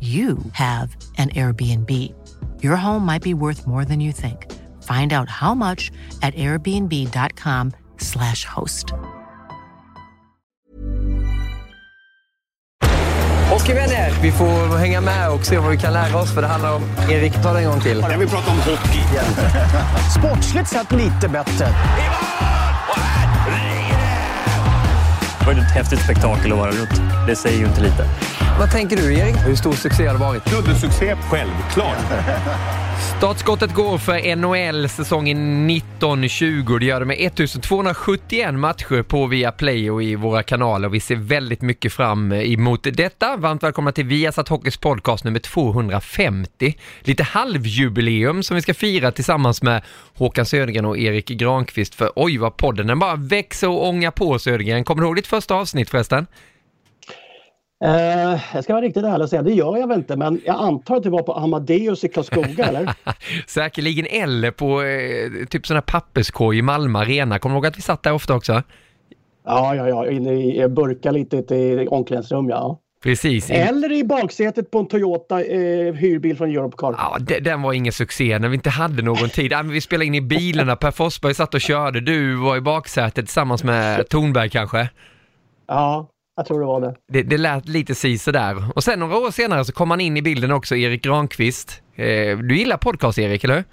you have an Airbnb. Your home might be worth more than you think. Find out how much at airbnb.com/slash host. Hockeyvänner, vi får hänga med och se vad vi kan lära oss för det handlar om... Erik, ta det en gång till. Jag vill prata om hockey. Sportsligt sett lite bättre. Det var ett häftigt spektakel att vara runt. Det säger ju inte lite. Vad tänker du, Erik? Hur stor succé har det varit? Kuddesuccé, självklart. Startskottet går för NHL säsongen 19-20. Det gör det med 1271 matcher på Viaplay och i våra kanaler. Vi ser väldigt mycket fram emot detta. Varmt välkomna till Viasat Hockeys podcast nummer 250. Lite halvjubileum som vi ska fira tillsammans med Håkan Södergren och Erik Granqvist. För oj vad podden den bara växer och ångar på Södergren. Kommer du ihåg ditt första avsnitt förresten? Uh, jag ska vara riktigt ärlig och säga, det gör jag väl inte, men jag antar att det var på Amadeus i Karlskoga, eller? Säkerligen, eller på eh, typ här papperskorg i Malmö Arena. Kommer du ihåg att vi satt där ofta också? Ja, ja, ja, inne i burka lite i omklädningsrum, ja. Precis. Eller i baksätet på en Toyota eh, hyrbil från Europcar. Ja, de- den var ingen succé när vi inte hade någon tid. Men vi spelade in i bilarna, Per Forsberg satt och körde, du var i baksätet tillsammans med Tornberg kanske. Ja, jag tror det var det. Det, det lät lite si där. Och sen några år senare så kom han in i bilden också, Erik Granqvist. Eh, du gillar podcast Erik, eller hur?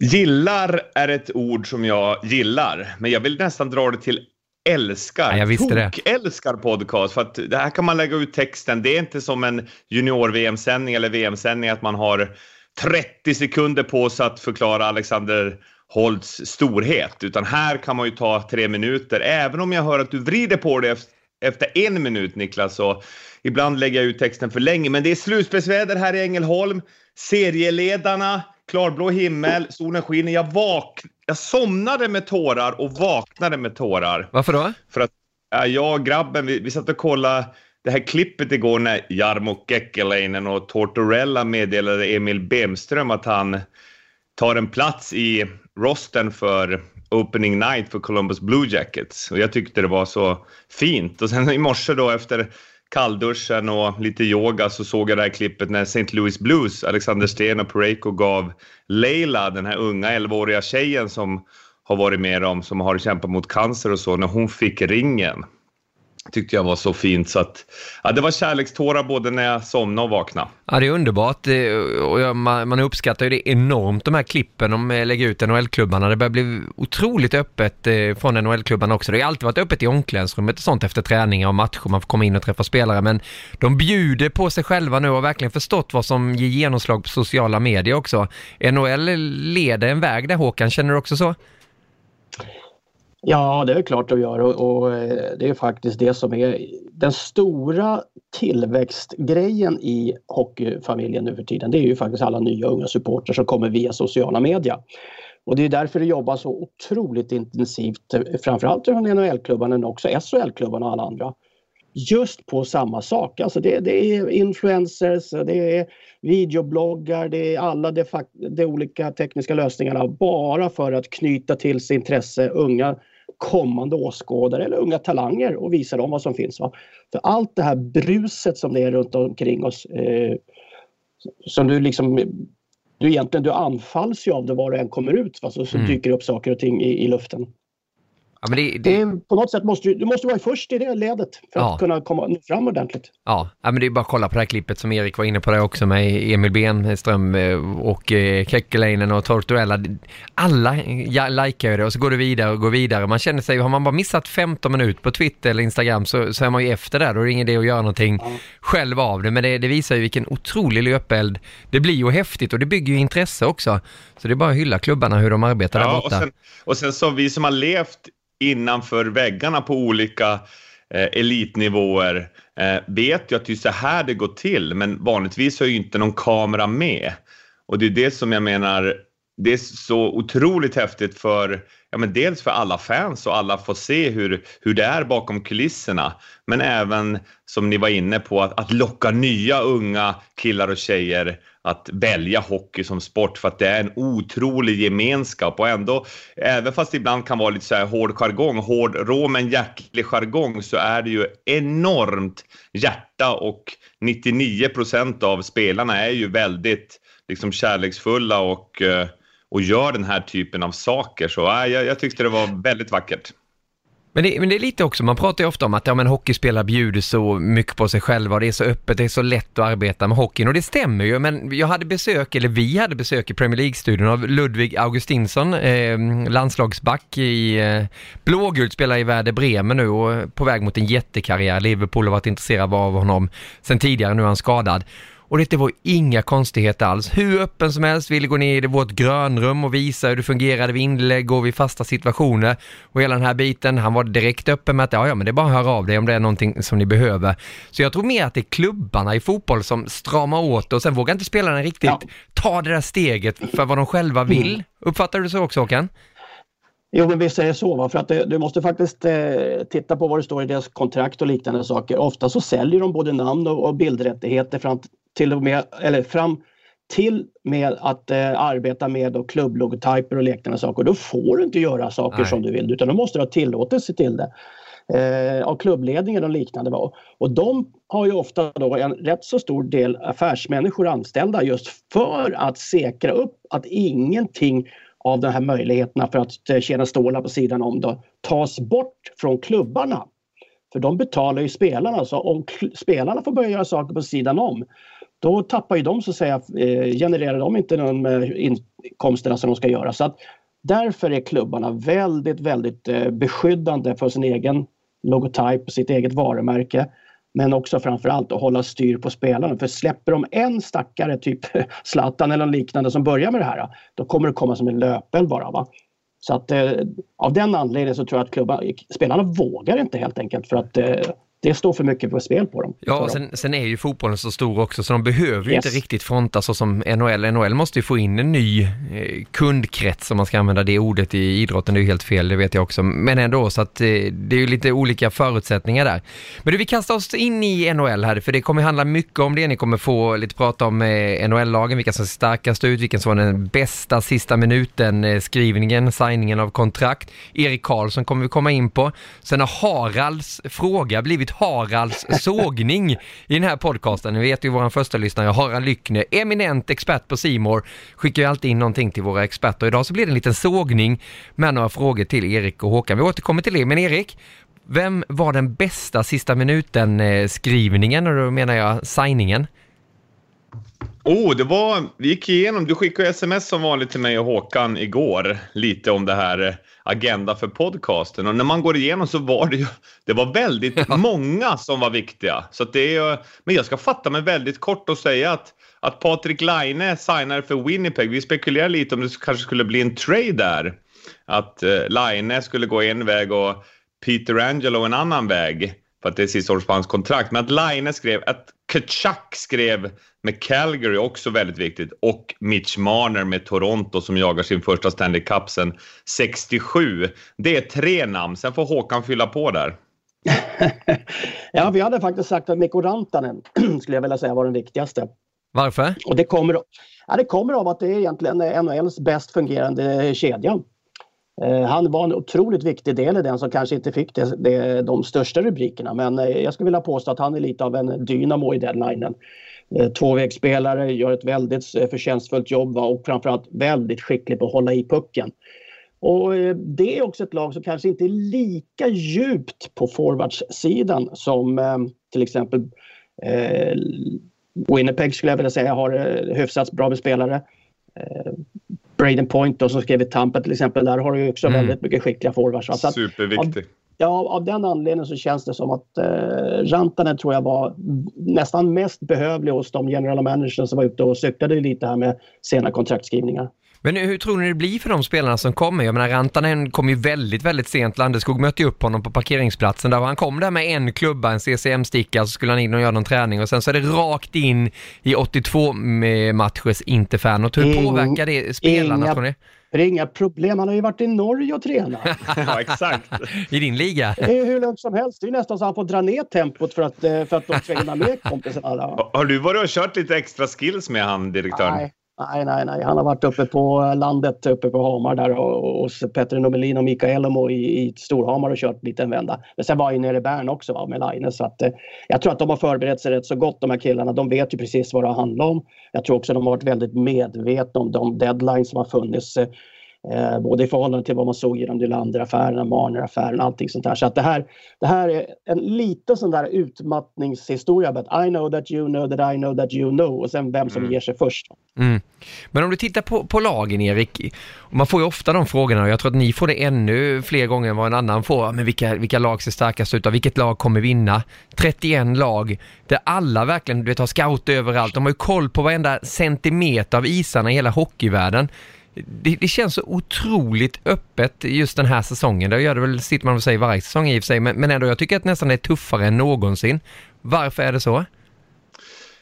Gillar är ett ord som jag gillar, men jag vill nästan dra det till älskar. Ja, jag visste det. älskar podcast för att det här kan man lägga ut texten. Det är inte som en junior-VM-sändning eller VM-sändning att man har 30 sekunder på sig att förklara Alexander Holts storhet, utan här kan man ju ta tre minuter. Även om jag hör att du vrider på det efter en minut Niklas, så ibland lägger jag ut texten för länge. Men det är slutspelsväder här i Ängelholm. Serieledarna, klarblå himmel, solen skiner. Jag, vak jag somnade med tårar och vaknade med tårar. Varför då? För att ja, jag och grabben, vi, vi satt och kollade det här klippet igår när Jarmo Kekkeläinen och Tortorella meddelade Emil Bemström att han tar en plats i rosten för opening night för Columbus Blue Jackets. Och jag tyckte det var så fint. Och sen i morse då efter kallduschen och lite yoga så såg jag det här klippet när St. Louis Blues, Alexander Sten och Pareko gav Leila, den här unga 11-åriga tjejen som har varit med dem, som har kämpat mot cancer och så, när hon fick ringen tyckte jag var så fint så att ja, det var kärlekstårar både när jag somnade och vaknade. Ja, det är underbart och man, uppskattar ju det enormt, de här klippen de eh, lägger ut NHL-klubbarna. Det börjar bli otroligt öppet eh, från NHL-klubbarna också. Det har alltid varit öppet i omklädningsrummet och sånt efter träningar och matcher, man får komma in och träffa spelare, men de bjuder på sig själva nu och har verkligen förstått vad som ger genomslag på sociala medier också. NHL leder en väg där Håkan, känner du också så? Ja, det är klart att göra och, och eh, det är faktiskt det som är den stora tillväxtgrejen i hockeyfamiljen nu för tiden. Det är ju faktiskt alla nya unga supportrar som kommer via sociala medier. Och det är därför det jobbas så otroligt intensivt, framförallt från NHL-klubbarna men också SHL-klubbarna och alla andra. Just på samma sak. Alltså det, det är influencers, det är videobloggar, det är alla de, de olika tekniska lösningarna bara för att knyta till sig intresse unga kommande åskådare eller unga talanger och visa dem vad som finns. Va? För allt det här bruset som det är runt omkring oss eh, som du liksom du egentligen du anfalls ju av det var det än kommer ut. Va? Så, så Mm. dyker det upp saker och ting i, i luften. Ja, men det, det... det på något sätt måste du, du måste vara först i det ledet för ja. att kunna komma fram ordentligt. Ja. ja, men det är bara att kolla på det här klippet som Erik var inne på där också med Emil Benström eh, och eh, Kekkeläinen och Tortorella. Alla likar det och så går det vidare och går vidare. Man känner sig, har man bara missat 15 minuter på Twitter eller Instagram så, så är man ju efter där. Då är det ingen idé att göra någonting ja. själv av det. Men det, det, visar ju vilken otrolig löpeld det blir ju häftigt och det bygger ju intresse också. Så det är bara att hylla klubbarna hur de arbetar ja, där borta. Och sen, och sen så vi som har levt innanför väggarna på olika eh, elitnivåer eh, vet ju att det är så här det går till, men vanligtvis har ju inte någon kamera med. Och det är det som jag menar, det är så otroligt häftigt för, ja men dels för alla fans och alla får se hur, hur det är bakom kulisserna, men även som ni var inne på att, att locka nya unga killar och tjejer att välja hockey som sport för att det är en otrolig gemenskap och ändå, även fast det ibland kan vara lite så här hård jargong, hård, rå men hjärtlig jargong så är det ju enormt hjärta och 99 procent av spelarna är ju väldigt liksom kärleksfulla och, eh, och gör den här typen av saker. Så äh, jag, jag tyckte det var väldigt vackert. Men det, men det är lite också, man pratar ju ofta om att ja, men hockeyspelare bjuder så mycket på sig själva och det är så öppet, det är så lätt att arbeta med hockeyn och det stämmer ju, men jag hade besök, eller vi hade besök i Premier League-studion av Ludvig Augustinsson, eh, landslagsback i eh, blågult, spelar i Werder Bremen nu och på väg mot en jättekarriär. Liverpool har varit intresserade av honom sen tidigare, nu är han skadad. Och det var inga konstigheter alls. Hur öppen som helst, ville gå ner i vårt grönrum och visa hur det fungerade vid inlägg och vid fasta situationer. Och hela den här biten, han var direkt öppen med att ja, ja men det är bara att höra av dig om det är någonting som ni behöver. Så jag tror mer att det är klubbarna i fotboll som stramar åt och sen vågar inte spelarna riktigt ja. ta det där steget för vad de själva vill. Mm. Uppfattar du så också Håkan? Jo, men visst är det så. Va? För att det, du måste faktiskt eh, titta på vad det står i deras kontrakt och liknande saker. Ofta så säljer de både namn och, och bildrättigheter fram till och med, eller fram till med att eh, arbeta med och klubblogotyper och liknande saker. Då får du inte göra saker Nej. som du vill utan då måste du ha tillåtelse till det. Eh, av klubbledningen och liknande. Va? Och de har ju ofta då en rätt så stor del affärsmänniskor anställda just för att säkra upp att ingenting av de här möjligheterna för att eh, tjäna stålar på sidan om då, tas bort från klubbarna. För de betalar ju spelarna, så om spelarna får börja göra saker på sidan om då tappar ju de så att säga, eh, genererar de inte de eh, inkomsterna som de ska göra. Så att därför är klubbarna väldigt, väldigt eh, beskyddande för sin egen logotyp sitt eget varumärke. Men också framförallt att hålla styr på spelarna. För släpper de en stackare, typ Zlatan eller liknande som börjar med det här, då kommer det komma som en löpeld bara. Va? Så att eh, av den anledningen så tror jag att klubbar, spelarna vågar inte helt enkelt för att eh, det står för mycket på spel på dem. Ja, och sen, sen, är ju fotbollen så stor också så de behöver ju yes. inte riktigt fronta så som NHL. NHL måste ju få in en ny eh, kundkrets om man ska använda det ordet i idrotten. Det är ju helt fel, det vet jag också. Men ändå så att eh, det är ju lite olika förutsättningar där. Men du, vi kastar oss in i NHL här för det kommer handla mycket om det. Ni kommer få lite prata om eh, NHL-lagen, vilka som ser starkast ut, vilken som var den bästa sista minuten, eh, skrivningen, signingen av kontrakt. Erik Karlsson kommer vi komma in på. Sen har Haralds fråga blivit Haralds sågning i den här podcasten. Ni vet ju vår första lyssnare Harald Lyckner, eminent expert på Simor skickar ju alltid in någonting till våra experter. Idag så blir det en liten sågning med några frågor till Erik och Håkan. Vi återkommer till det, men Erik, vem var den bästa sista minuten-skrivningen och då menar jag signingen? Oh, det var, vi gick igenom, du skickade sms som vanligt till mig och Håkan igår, lite om det här eh, agenda för podcasten och när man går igenom så var det ju, det var väldigt många som var viktiga. Så det är, men jag ska fatta mig väldigt kort och säga att, att Patrik Laine signar för Winnipeg, vi spekulerar lite om det kanske skulle bli en trade där. Att eh, Laine skulle gå en väg och Peter Angelo en annan väg för att det är sista året på hans kontrakt. Men att Laine skrev, att Kachuk skrev med Calgary också väldigt viktigt och Mitch Marner med Toronto som jagar sin första Stanley Cup sen 67. Det är tre namn, sen får Håkan fylla på där. ja, vi hade faktiskt sagt att Mikko Rantanen skulle jag vilja säga var den viktigaste. Varför? Och det kommer, ja, det kommer av att det är egentligen NHLs bäst fungerande kedja. Eh, han var en otroligt viktig del i den som kanske inte fick det, det, de största rubrikerna men eh, jag skulle vilja påstå att han är lite av en dynamo i deadlinen. Eh, tvåvägsspelare, gör ett väldigt förtjänstfullt jobb och framförallt väldigt skicklig på att hålla i pucken. Och det är också ett lag som kanske inte är lika djupt på forwardssidan som till exempel eh, Winnipeg skulle jag vilja säga har hyfsat bra med spelare. Braden Point då, som skrev i Tampa till exempel, där har du ju också mm. väldigt mycket skickliga forwards. Superviktig. Ja, av den anledningen så känns det som att eh, Rantanen tror jag var nästan mest behövlig hos de generala managers som var ute och cyklade lite här med sena kontraktskrivningar. Men hur tror ni det blir för de spelarna som kommer? Jag menar Rantanen kom ju väldigt, väldigt sent. Landeskog mötte ju upp honom på parkeringsplatsen där han kom där med en klubba, en CCM-sticka, så skulle han in och göra någon träning och sen så är det rakt in i 82 matchers Interfan. hur påverkar det spelarna inga, tror ni? Det är inga problem, han har ju varit i Norge och tränat. ja, exakt. I din liga? Det är hur lugnt som helst. Det är nästan så att han får dra ner tempot för att, eh, för att de ska hinna med kompisarna. Har du varit och kört lite extra skills med han, direktören? Nej, Nej, nej, nej. Han har varit uppe på landet uppe på Hamar där hos Petter Nomelin och Mikael Elmo i, i Storhamar och kört lite en vända. Men sen var jag nere i Bern också va, med Line. Så att, eh, jag tror att de har förberett sig rätt så gott de här killarna. De vet ju precis vad det handlar om. Jag tror också att de har varit väldigt medvetna om de deadlines som har funnits. Eh, Eh, både i förhållande till vad man såg genom Nylander-affären, Marner-affären, allting sånt där. Så att det här, det här är en liten sån där utmattningshistoria. But I know that you know that I know that you know. Och sen vem som mm. ger sig först. Mm. Men om du tittar på, på lagen, Erik. Man får ju ofta de frågorna och jag tror att ni får det ännu fler gånger än vad en annan får. Men vilka, vilka lag ser starkast ut? Vilket lag kommer vinna? 31 lag där alla verkligen du vet, har scout överallt. De har ju koll på varenda centimeter av isarna i hela hockeyvärlden det, det, känns så otroligt öppet just den här säsongen. Det gör det väl, sitter man och säger varje säsong i och för sig, men, men ändå, jag tycker att nästan det är tuffare än någonsin. Varför är det så?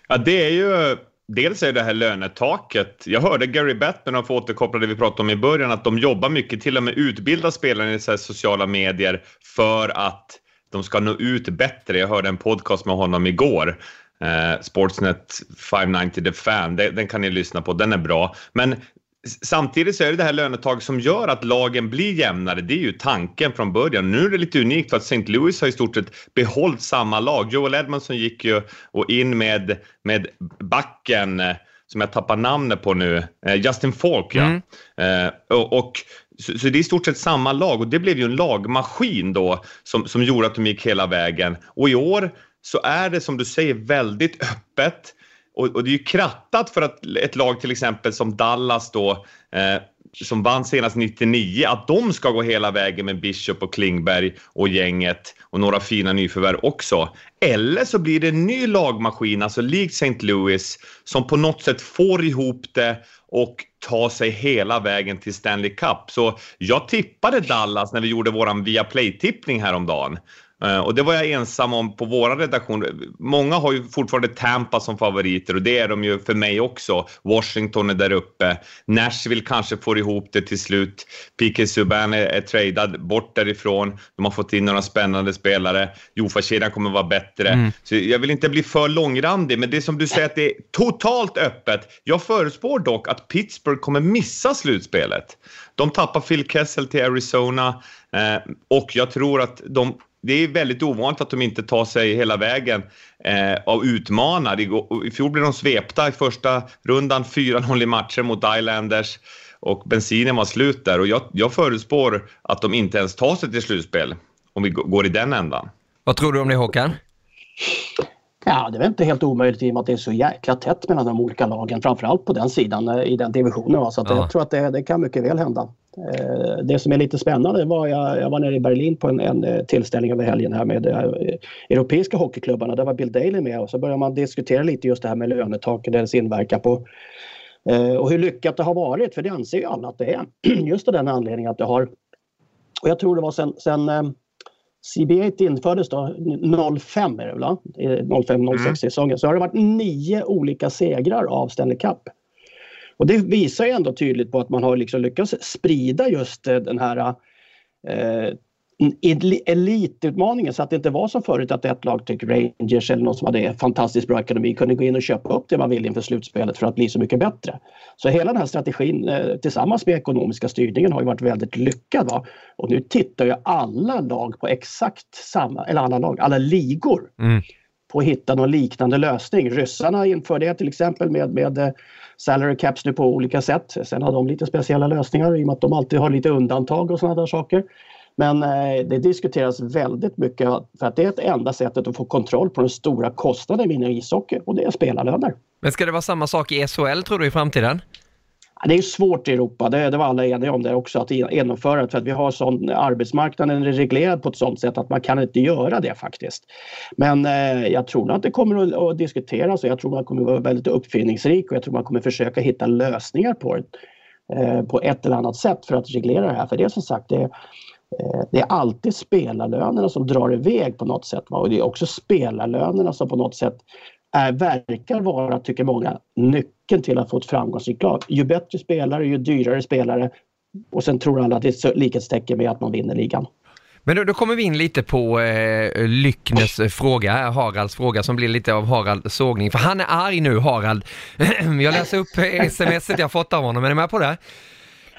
Ja, det är ju Dels är det här lönetaket. Jag hörde Gary Bettman, och få återkoppla det vi pratade om i början, att de jobbar mycket, till och med utbildar spelarna i så sociala medier för att de ska nå ut bättre. Jag hörde en podcast med honom igår. Eh, Sportsnet 590 The Fan, den, den kan ni lyssna på, den är bra. Men Samtidigt så är det det här lönetaget som gör att lagen blir jämnare. Det är ju tanken från början. Nu är det lite unikt för att St. Louis har i stort sett behållit samma lag. Joel Edmondson gick ju och in med, med backen eh, som jag tappar namnet på nu, eh, Justin Falk ja. Mm. Eh, och, och så, så, det är i stort sett samma lag och det blev ju en lagmaskin då som, som gjorde att de gick hela vägen. Och i år så är det som du säger väldigt öppet. Och, och, det är ju krattat för att ett lag till exempel som Dallas då, eh, som vann senast 99, att de ska gå hela vägen med Bishop och Klingberg och gänget och några fina nyförvärv också. Eller så blir det en ny lagmaskin, alltså likt St. Louis, som på något sätt får ihop det och tar sig hela vägen till Stanley Cup. Så jag tippade Dallas när vi gjorde våran Viaplay-tippning häromdagen. Eh, och det var jag ensam om på vår redaktion. Många har ju fortfarande Tampa som favoriter och det är de ju för mig också. Washington är där uppe. Nashville kanske får ihop det till slut. P.K. Subban är, är tradad bort därifrån. De har fått in några spännande spelare. Jofa-kedjan kommer vara bättre. Mm. Så jag vill inte bli för långrandig, men det är som du säger att det är totalt öppet. Jag förespår dock att Pittsburgh kommer missa slutspelet. De tappar Phil Kessel till Arizona eh, och jag tror att de det är väldigt ovanligt att de inte tar sig hela vägen eh, av utmanare. I, fjol blev de svepta i första rundan, 4-0 i matcher mot Islanders och bensinen var slut där och jag, jag förutspår att de inte ens tar sig till slutspel om vi går i den ändan. Vad tror du om det Håkan? Ja, det är väl inte helt omöjligt i och med att det är så jäkla tätt mellan de olika lagen, framförallt på den sidan eh, i den divisionen. Så ja. jag tror att det, det, kan mycket väl hända. Eh, det som är lite spännande var jag, jag var nere i Berlin på en, en eh, tillställning över helgen här med europeiska hockeyklubbarna. Där var Bill Daley med och så började man diskutera lite just det här med lönetak och deras inverkan på och hur lyckat det har varit, för det anser ju alla att det är. Just av den anledningen att det har... Och jag tror det var sen, sen CBA infördes då 05 är det väl? 05-06 mm. säsongen. Så har det varit nio olika segrar av Stanley Cup. Och det visar ju ändå tydligt på att man har liksom lyckats sprida just eh, den här eh, elitutmaningen så att det inte var som förut att ett lag, typ Rangers eller någon som hade fantastiskt bra ekonomi kunde gå in och köpa upp det man ville inför slutspelet för att bli så mycket bättre. Så hela den här strategin eh, tillsammans med ekonomiska styrningen har ju varit väldigt lyckad. Va? Och nu tittar ju alla lag på exakt samma, eller alla lag, alla ligor. Mm. på att hitta någon liknande lösning. Ryssarna inför det till exempel med, med eh, salary caps nu på olika sätt. Sen har de lite speciella lösningar i och med att de alltid har lite undantag och sådana där saker. Men eh, det diskuteras väldigt mycket för att det är ett enda sättet att få kontroll på den stora kostnaden inom ishockey och det är spelarlöner. Men ska det vara samma sak i SHL tror du i framtiden? Det är svårt i Europa, det, det var alla eniga om det också, att genomföra det för att vi har sån, arbetsmarknaden är reglerad på ett sådant sätt att man kan inte göra det faktiskt. Men eh, jag tror att det kommer att, att diskuteras och jag tror man kommer att vara väldigt uppfinningsrik och jag tror man kommer försöka hitta lösningar på det eh, på ett eller annat sätt för att reglera det här. För det är som sagt, det, Eh, det är alltid spelarlönerna som drar iväg på något sätt. Va? Och det är också spelarlönerna som på något sätt är, verkar vara, tycker många, nyckeln till att få ett framgångsrikt lag. Ju bättre spelare, ju dyrare spelare och sen tror alla att det är ett likhetstecken med att man vinner ligan. Men då, då kommer vi in lite på eh, Lycknes eh, fråga, Haralds fråga som blir lite av Harald sågning. För han är arg nu Harald. jag läser upp eh, smset jag fått av honom, är ni med på det?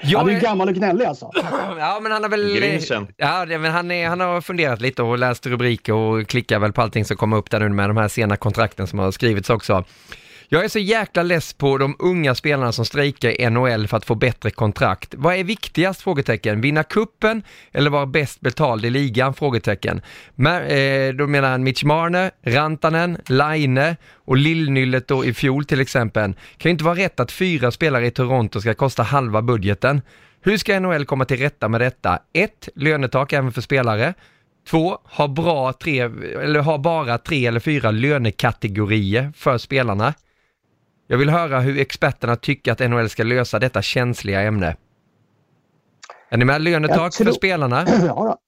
Jag han är ju gammal och gnällig alltså. Ja, men han har väl... Grinchen. Ja, men han, är, han har funderat lite och läst rubriker och klickar väl på allting som kommer upp där nu med de här sena kontrakten som har skrivits också. Jag är så jäkla less på de unga spelarna som strejkar i NHL för att få bättre kontrakt. Vad är viktigast? Frågetecken. Vinna kuppen eller vara bäst betald i ligan? Frågetecken. Men, eh, då menar han Mitch Marner, Rantanen, Laine och Lillnyllet då i fjol till exempel. Kan ju inte vara rätt att fyra spelare i Toronto ska kosta halva budgeten. Hur ska NHL komma till rätta med detta? 1. Lönetak även för spelare. 2. Ha, bra tre, eller ha bara tre eller fyra lönekategorier för spelarna. Jag vill höra hur experterna tycker att NHL ska lösa detta känsliga ämne. Är ni med? Lönetak tror... för spelarna? Ja,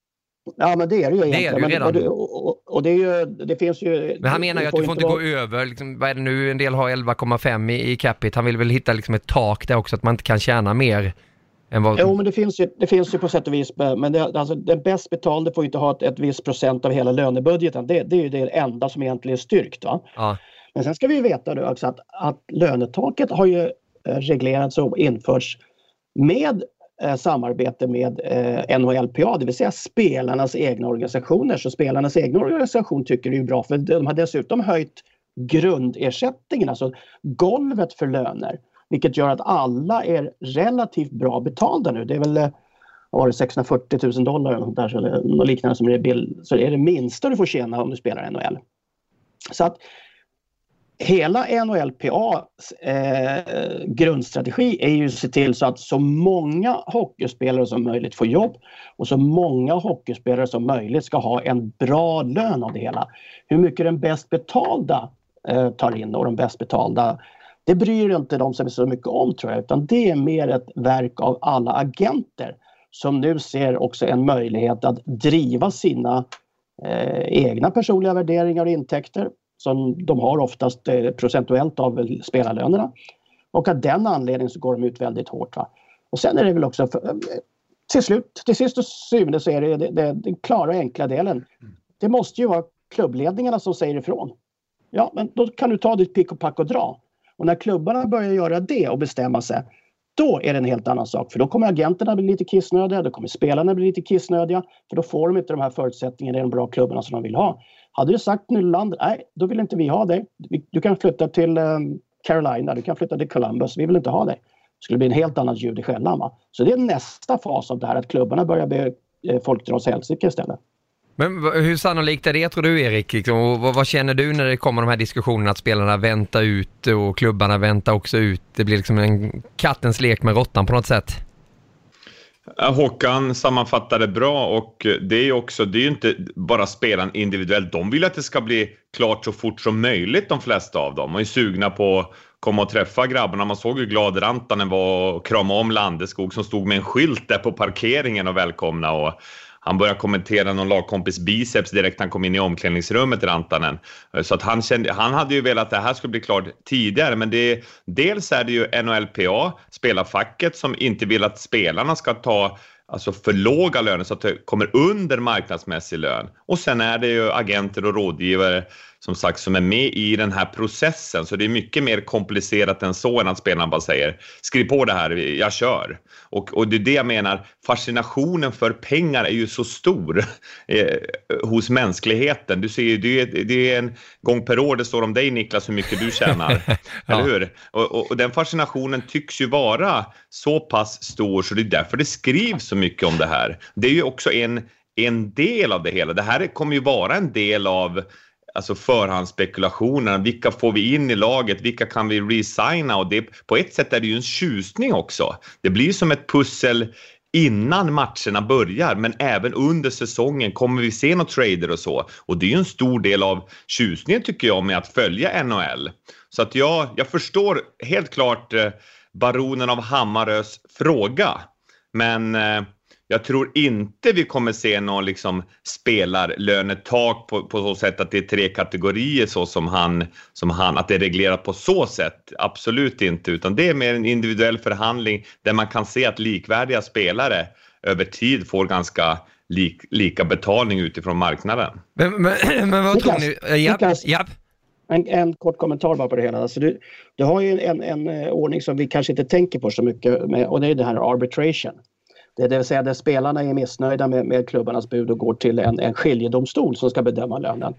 ja, men det är det ju egentligen. Det är det ju redan. Och det, och, och det, ju, det finns ju... Men han menar ju att du får inte vara... gå över, liksom, vad är det nu, en del har 11,5 i, i capita. Han vill väl hitta liksom ett tak där också, att man inte kan tjäna mer vad... Jo, men det finns ju, det finns ju på sätt och vis, men det, alltså, den bäst betalde får inte ha ett, ett visst procent av hela lönebudgeten. Det, det är ju det enda som egentligen är styrkt. Va? Ja. Men sen ska vi veta då också att, att lönetaket har ju eh, reglerats och införts med eh, samarbete med eh, NHLPA, det vill säga spelarnas egna organisationer. Så spelarnas egna organisation tycker det är bra för de har dessutom höjt grundersättningen, alltså golvet för löner. Vilket gör att alla är relativt bra betalda nu. Det är väl eh, var det 640 000 dollar eller något, där, eller något liknande som är bild, så det är det minsta du får tjäna om du spelar NHL. Så att hela NHLPAs eh, grundstrategi är ju att se till så att så många hockeyspelare som möjligt får jobb och så många hockeyspelare som möjligt ska ha en bra lön av det hela. Hur mycket den bäst betalda eh, tar in och de bäst betalda det bryr inte de sig så mycket om tror jag utan det är mer ett verk av alla agenter som nu ser också en möjlighet att driva sina eh, egna personliga värderingar och intäkter som de har oftast eh, procentuellt av spelarlönerna. Och av den anledningen så går de ut väldigt hårt. Va? Och sen är det väl också för, eh, till slut, till sist och syvende så är det, det, det den klara och enkla delen. Det måste ju vara klubbledningarna som säger ifrån. Ja, men då kan du ta ditt pick och pack och dra. Och när klubbarna börjar göra det och bestämma sig, då är det en helt annan sak. För då kommer agenterna bli lite kissnödiga, då kommer spelarna bli lite kissnödiga. För då får de inte de här förutsättningarna i de bra klubbarna som de vill ha. Hade du sagt Nylander, nej, då vill inte vi ha dig. Du kan flytta till eh, Carolina, du kan flytta till Columbus, vi vill inte ha dig. Det skulle bli en helt annat ljud i skällan. Va? Så det är nästa fas av det här, att klubbarna börjar be eh, folk dra åt helsike istället. Men hur sannolikt är det tror du Erik? Liksom, och vad, vad, känner du när det kommer de här diskussionerna att spelarna väntar ut och klubbarna väntar också ut? Det blir liksom en kattens lek med råttan på något sätt. Håkan sammanfattade bra och det är ju också, det är ju inte bara spelaren individuellt. De vill att det ska bli klart så fort som möjligt de flesta av dem. De är sugna på att komma och träffa grabbarna. Man såg hur glad Rantanen var och krama om Landeskog som stod med en skylt där på parkeringen och välkomna. Och han började kommentera någon lagkompis biceps direkt när han kom in i omklädningsrummet, Rantanen. Eh, så att han, kände, han hade ju velat att det här skulle bli klart tidigare, men det är, dels är det ju NHLPA, spelarfacket, som inte vill att spelarna ska ta alltså för låga löner så att det kommer under marknadsmässig lön. Och sen är det ju agenter och rådgivare som sagt som är med i den här processen. Så det är mycket mer komplicerat än så än att spelarna bara säger skriv på det här, jag kör. Och, och det är det jag menar, fascinationen för pengar är ju så stor eh, hos mänskligheten. Du ser ju, det, det är en gång per år det står om dig Niklas hur mycket du tjänar. ja. Eller hur? Och, och, och, den fascinationen tycks ju vara så pass stor så det är därför det skrivs så mycket om det här. Det är ju också en, en del av det hela. Det här kommer ju vara en del av alltså förhandsspekulationerna. Vilka får vi in i laget? Vilka kan vi resigna? Och det, på ett sätt är det ju en tjusning också. Det blir som ett pussel innan matcherna börjar, men även under säsongen. Kommer vi se några trader och så? Och det är ju en stor del av tjusningen tycker jag med att följa NHL. Så att jag, jag förstår helt klart eh, baronen av Hammarös fråga. Men eh, jag tror inte vi kommer se någon liksom spelarlönetak på, på så sätt att det är tre kategorier så som han, som han, att det är reglerat på så sätt. Absolut inte, utan det är mer en individuell förhandling där man kan se att likvärdiga spelare över tid får ganska lik, lika betalning utifrån marknaden. Men, men, men vad tror ni? Japp, japp. En, en, kort kommentar bara på det hela. Alltså du, du har ju en, en, en, ordning som vi kanske inte tänker på så mycket med, och det är det här arbitration. Det, det vill säga där spelarna är missnöjda med, med klubbarnas bud och går till en, en skiljedomstol som ska bedöma lönen.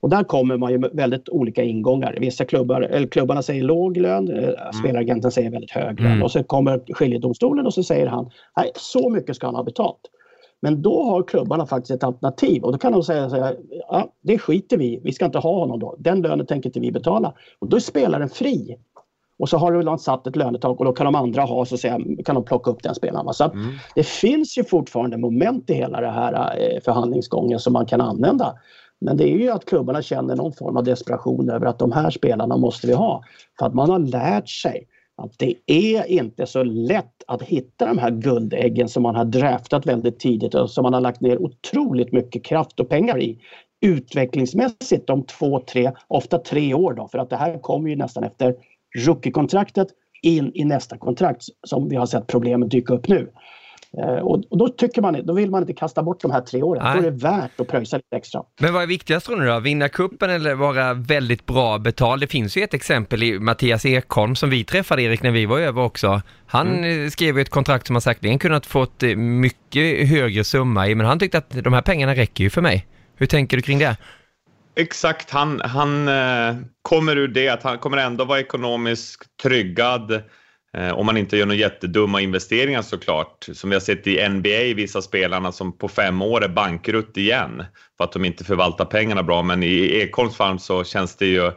Och där kommer man ju med väldigt olika ingångar. Vissa klubbar, eller klubbarna säger låg lön, eh, mm. spelaragenten säger väldigt hög lön. Mm. Och så kommer skiljedomstolen och så säger han, nej så mycket ska han ha betalt. Men då har klubbarna faktiskt ett alternativ och då kan de säga så här, ja det skiter vi vi ska inte ha honom då. Den lönen tänker inte vi betala. Och då är spelaren fri. Och så har du satt ett lönetak och då kan de andra ha, så säga, kan de plocka upp den spelaren. Så mm. det finns ju fortfarande moment i hela den här eh, förhandlingsgången som man kan använda. Men det är ju att klubbarna känner någon form av desperation över att de här spelarna måste vi ha. För att man har lärt sig att det är inte så lätt att hitta de här guldäggen som man har draftat väldigt tidigt och som man har lagt ner otroligt mycket kraft och pengar i utvecklingsmässigt de två, tre, ofta tre år då, för att det här kommer ju nästan efter rookie-kontraktet in i nästa kontrakt som vi har sett problemen dyka upp nu. Eh, och, då, tycker man, då vill man inte kasta bort de här tre åren. Nej. Då är det värt att pröjsa lite extra. Men vad är viktigast tror ni då? Vinna kuppen eller vara väldigt bra betald? Det finns ju ett exempel i Mattias Ekholm som vi träffade Erik när vi var över också. Han mm. Skrev ett kontrakt som han säkerligen kunnat fått eh, mycket högre summa i men han tyckte att de här pengarna räcker ju för mig. Hur tänker du kring det? Exakt, han, han eh, kommer ur det att han kommer ändå vara ekonomiskt tryggad eh, om man inte gör några jättedumma investeringar såklart. Som vi har sett i NBA, vissa spelarna som på fem år är bankrutt igen för att de inte förvaltar pengarna bra. Men i Ekholms fall så känns det ju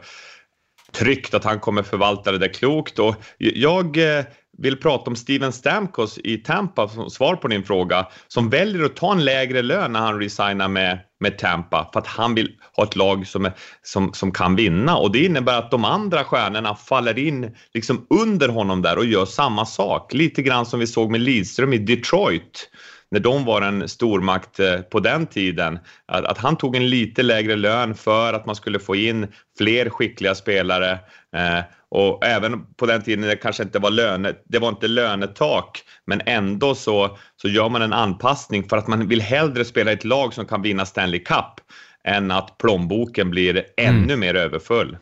tryggt att han kommer förvalta det där klokt. Och jag eh, vill prata om Steven Stamkos i Tampa som svar på din fråga, som väljer att ta en lägre lön när han resignar med, med Tampa för att han vill ha ett lag som, är, som, som kan vinna och det innebär att de andra stjärnorna faller in liksom under honom där och gör samma sak. Lite grann som vi såg med Lidström i Detroit när de var en stormakt eh, på den tiden, att, att, han tog en lite lägre lön för att man skulle få in fler skickliga spelare eh, och även på den tiden det kanske inte var löne, det var inte lönetak, men ändå så, så gör man en anpassning för att man vill hellre spela i ett lag som kan vinna Stanley Cup än att plånboken blir ännu mm. mer överfull.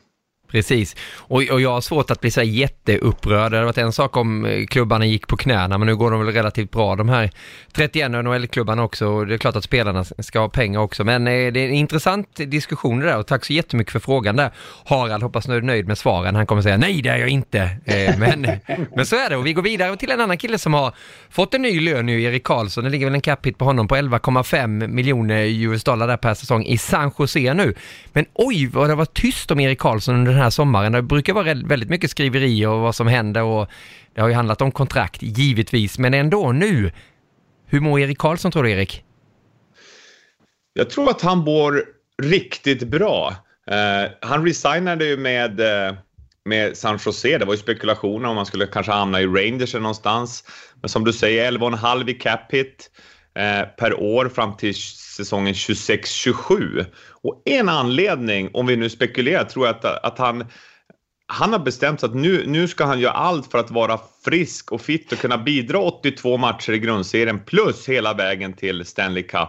Precis, och, och jag har svårt att bli så här jätteupprörd. Det hade varit en sak om eh, klubbarna gick på knäna, men nu går de väl relativt bra de här 31 NHL-klubbarna också. Och det är klart att spelarna ska ha pengar också, men eh, det är en intressant diskussion det där och tack så jättemycket för frågan där. Harald, hoppas nu är nöjd med svaren. Han kommer säga nej, det är jag inte. Eh, men, men så är det och vi går vidare till en annan kille som har fått en ny lön nu, Erik Karlsson. Det ligger väl en cap hit på honom på 11,5 miljoner US dollar där per säsong i San Jose nu. Men oj, vad det var tyst om Erik Karlsson under den här här sommaren. Det brukar vara väldigt mycket skriverier och vad som händer och det har ju handlat om kontrakt givetvis, men ändå nu. Hur mår Erik Karlsson tror du Erik? Jag tror att han mår riktigt bra. Uh, han resignade ju med, uh, med San Jose. Det var ju spekulationer om han skulle kanske hamna i Rangers eller någonstans. Men som du säger, 11,5 i cap hit uh, per år fram till säsongen 26-27. Och en anledning, om vi nu spekulerar, tror jag att, att han han har bestämt sig att nu, nu ska han göra allt för att vara frisk och fit och kunna bidra 82 matcher i grundserien plus hela vägen till Stanley Cup.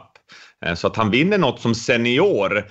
Eh, så att han vinner något som senior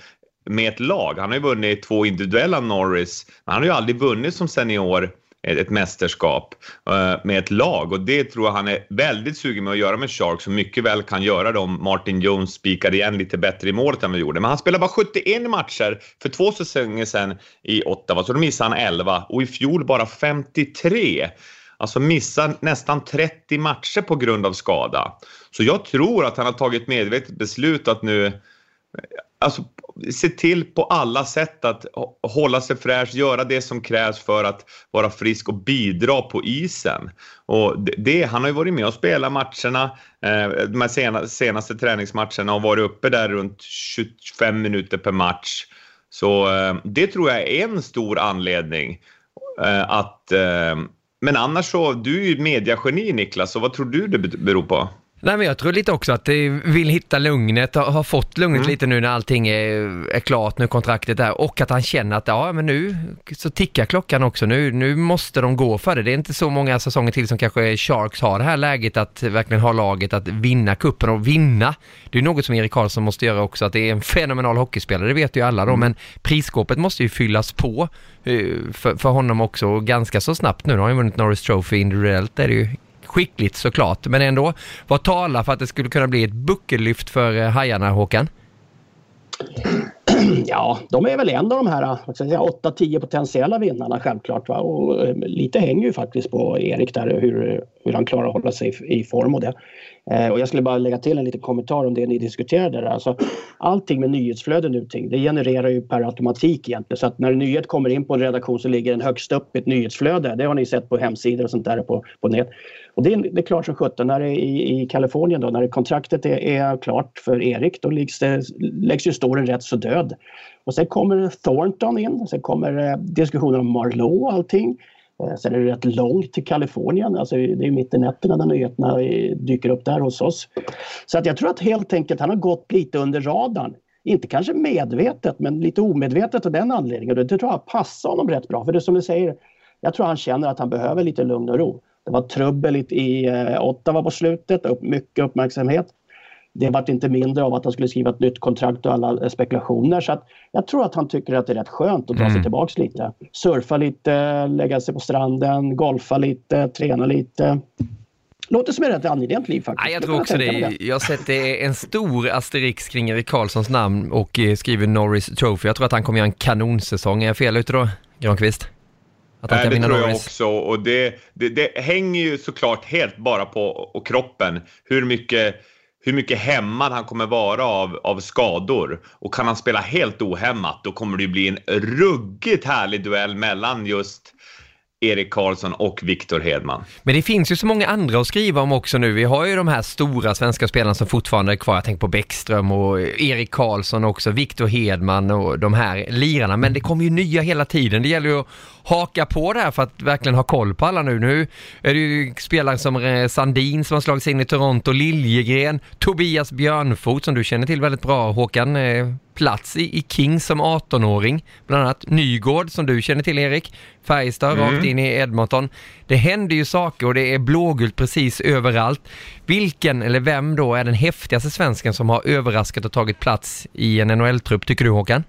med ett lag. Han har ju vunnit två individuella Norris, men han har ju aldrig vunnit som senior ett mästerskap eh, med ett lag och det tror jag han är väldigt sugen med att göra med Sharks och mycket väl kan göra det om Martin Jones spikar igen lite bättre i målet än vad gjorde. Men han spelade bara 71 matcher för två säsonger sedan i Ottawa så då missade han 11 och i fjol bara 53. Alltså missar nästan 30 matcher på grund av skada. Så jag tror att han har tagit medvetet beslut att nu alltså, se till på alla sätt att hålla sig fräsch, göra det som krävs för att vara frisk och bidra på isen. Och det, han har ju varit med och spelat matcherna, eh, de här senaste, senaste träningsmatcherna och varit uppe där runt 25 minuter per match. Så eh, det tror jag är en stor anledning eh, att men annars så, du är ju mediageni Niklas, så vad tror du det beror på? Nej men jag tror lite också att det vill hitta lugnet, har fått lugnet mm. lite nu när allting är, är klart, nu kontraktet är och att han känner att ja men nu så tickar klockan också, nu, nu måste de gå för det. Det är inte så många säsonger till som kanske Sharks har det här läget att verkligen ha laget att vinna kuppen och vinna. Det är något som Erik Karlsson måste göra också, att det är en fenomenal hockeyspelare, det vet ju alla då, mm. men prisskåpet måste ju fyllas på eh, för, för honom också ganska så snabbt nu. Nu har han ju vunnit Norris Trophy individuellt, det är det ju skickligt såklart, men ändå. Vad talar för att det skulle kunna bli ett buckellyft för eh, Hajarna, Håkan? Ja, de är väl en av de här eh, 8-10 potentiella vinnarna självklart. Va? Och eh, lite hänger ju faktiskt på Erik där hur, hur han klarar att hålla sig i form och det. Eh, och jag skulle bara lägga till en liten kommentar om det ni diskuterade där. Alltså, allting med nyhetsflöden, nu det genererar ju per automatik egentligen. Så att när en nyhet kommer in på en redaktion så ligger den högst upp i ett nyhetsflöde. Det har ni sett på hemsidor och sånt där på, på nät. Och det är, det är klart som sjutton när det är i, i Kalifornien då, när kontraktet är, är klart för Erik, då läggs, det, läggs ju storyn rätt så död. Och sen kommer Thornton in, sen kommer eh, diskussioner om Marlowe och allting. Eh, sen är det rätt långt till Kalifornien, alltså det är mitt i nätterna när nyheterna eh, dyker upp där hos oss. Så att jag tror att helt enkelt han har gått lite under radarn. Inte kanske medvetet, men lite omedvetet av den anledningen. Det tror jag passar honom rätt bra. För det som du säger, jag tror han känner att han behöver lite lugn och ro. Det var trubbel i eh, Ottawa på slutet, mycket uppmärksamhet. Det vart inte mindre av att han skulle skriva ett nytt kontrakt och alla spekulationer. Så att jag tror att han tycker att det är rätt skönt att dra mm. sig tillbaks lite. Surfa lite, lägga sig på stranden, golfa lite, träna lite. Låter som ett rätt angenämt liv faktiskt. Ja, jag tror också det. Jag har sett det en stor asterix kring Erik Karlssons namn och eh, skriver Norris Trophy. Jag tror att han kommer göra en kanonsäsong. Är jag fel ute då, Granqvist? Att han kan det vinna tror jag också och det, det, det, hänger ju såklart helt bara på och kroppen hur mycket, hur mycket hämmad han kommer vara av, av skador. Och kan han spela helt ohämmat då kommer det bli en ruggigt härlig duell mellan just Erik Karlsson och Viktor Hedman. Men det finns ju så många andra att skriva om också nu. Vi har ju de här stora svenska spelarna som fortfarande är kvar. Jag tänker på Bäckström och Erik Karlsson också, Viktor Hedman och de här lirarna. Men det kommer ju nya hela tiden. Det gäller ju att haka på det här för att verkligen ha koll på alla nu. Nu är det ju spelare som eh, Sandin som har slagit sig in i Toronto, Liljegren, Tobias Björnfot som du känner till väldigt bra Håkan, eh, plats i, i Kings som 18-åring, bland annat Nygård som du känner till Erik, Färjestad mm. rakt in i Edmonton. Det händer ju saker och det är blågult precis överallt. Vilken eller vem då är den häftigaste svensken som har överraskat och tagit plats i en NHL-trupp tycker du Håkan?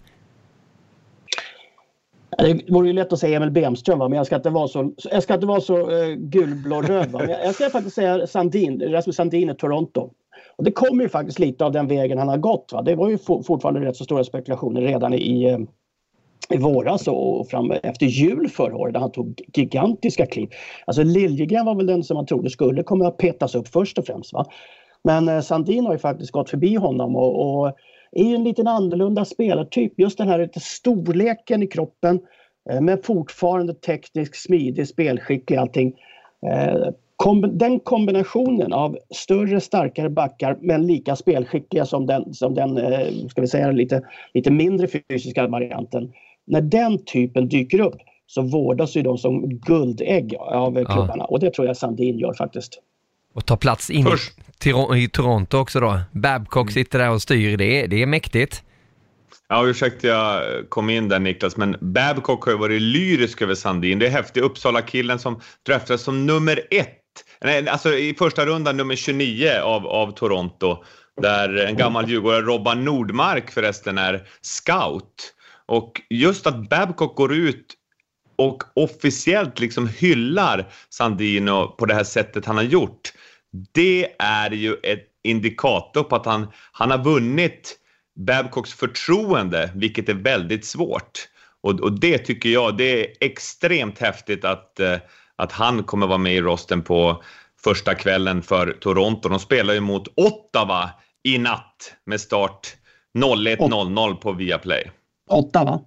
Det vore ju lätt att säga Emil Bemström, va? men jag ska inte vara så, jag ska inte vara så uh, gulblå-röd. Va? Men jag ska faktiskt säga Sandin, Rasmus Sandin i Toronto. Och det kommer ju faktiskt lite av den vägen han har gått. Va? Det var ju fortfarande rätt så stora spekulationer redan i, eh, i våras och fram efter jul förra året där han tog gigantiska kliv. Alltså Liljegren var väl den som man trodde skulle komma att petas upp först och främst. Va? Men eh, Sandin har ju faktiskt gått förbi honom och, och är en liten annorlunda spelartyp. Just den här lite storleken i kroppen eh, men fortfarande teknisk, smidig, spelskicklig allting. Eh, den kombinationen av större, starkare backar men lika spelskickliga som den, som den eh, ska vi säga, lite, lite mindre fysiska varianten. När den typen dyker upp så vårdas ju de som guldägg av klubbarna ja. och det tror jag Sandin gör faktiskt. Och ta plats in till, i Toronto också då. Babcock mm. sitter där och styr, det är, det är mäktigt. Ja, ursäkta jag kom in där Niklas, men Babcock har ju varit lyrisk över Sandin. Det är häftig Uppsala-killen som draftades som nummer ett, nej, alltså i första rundan nummer 29 av, av Toronto. där en gammal djurgårdare, Robban Nordmark förresten, är scout. Och just att Babcock går ut och officiellt liksom hyllar Sandino på det här sättet han har gjort, det är ju ett indikator på att han, han har vunnit Babcocks förtroende, vilket är väldigt svårt. Och, och det tycker jag, det är extremt häftigt att, eh, att han kommer vara med i rosten på första kvällen för Toronto. De spelar ju mot Ottawa i natt med start 01.00 på Viaplay. Ottawa?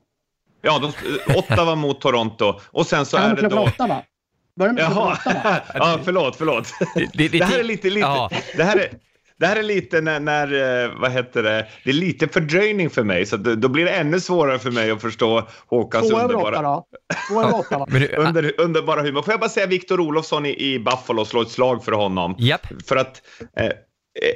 Ja, de, Ottawa mot Toronto. Och sen så är det då... Ottawa? Börja med Jaha, ja, förlåt, förlåt. Det, det, det här är lite, lite, ja. det här är, det här är lite när, när, eh, vad heter det, det är lite fördröjning för mig så då blir det ännu svårare för mig att förstå Håkans underbara, Under, underbara humor. Får jag bara säga Viktor Olofsson i, i Buffalo, slå ett slag för honom. Yep. För att eh,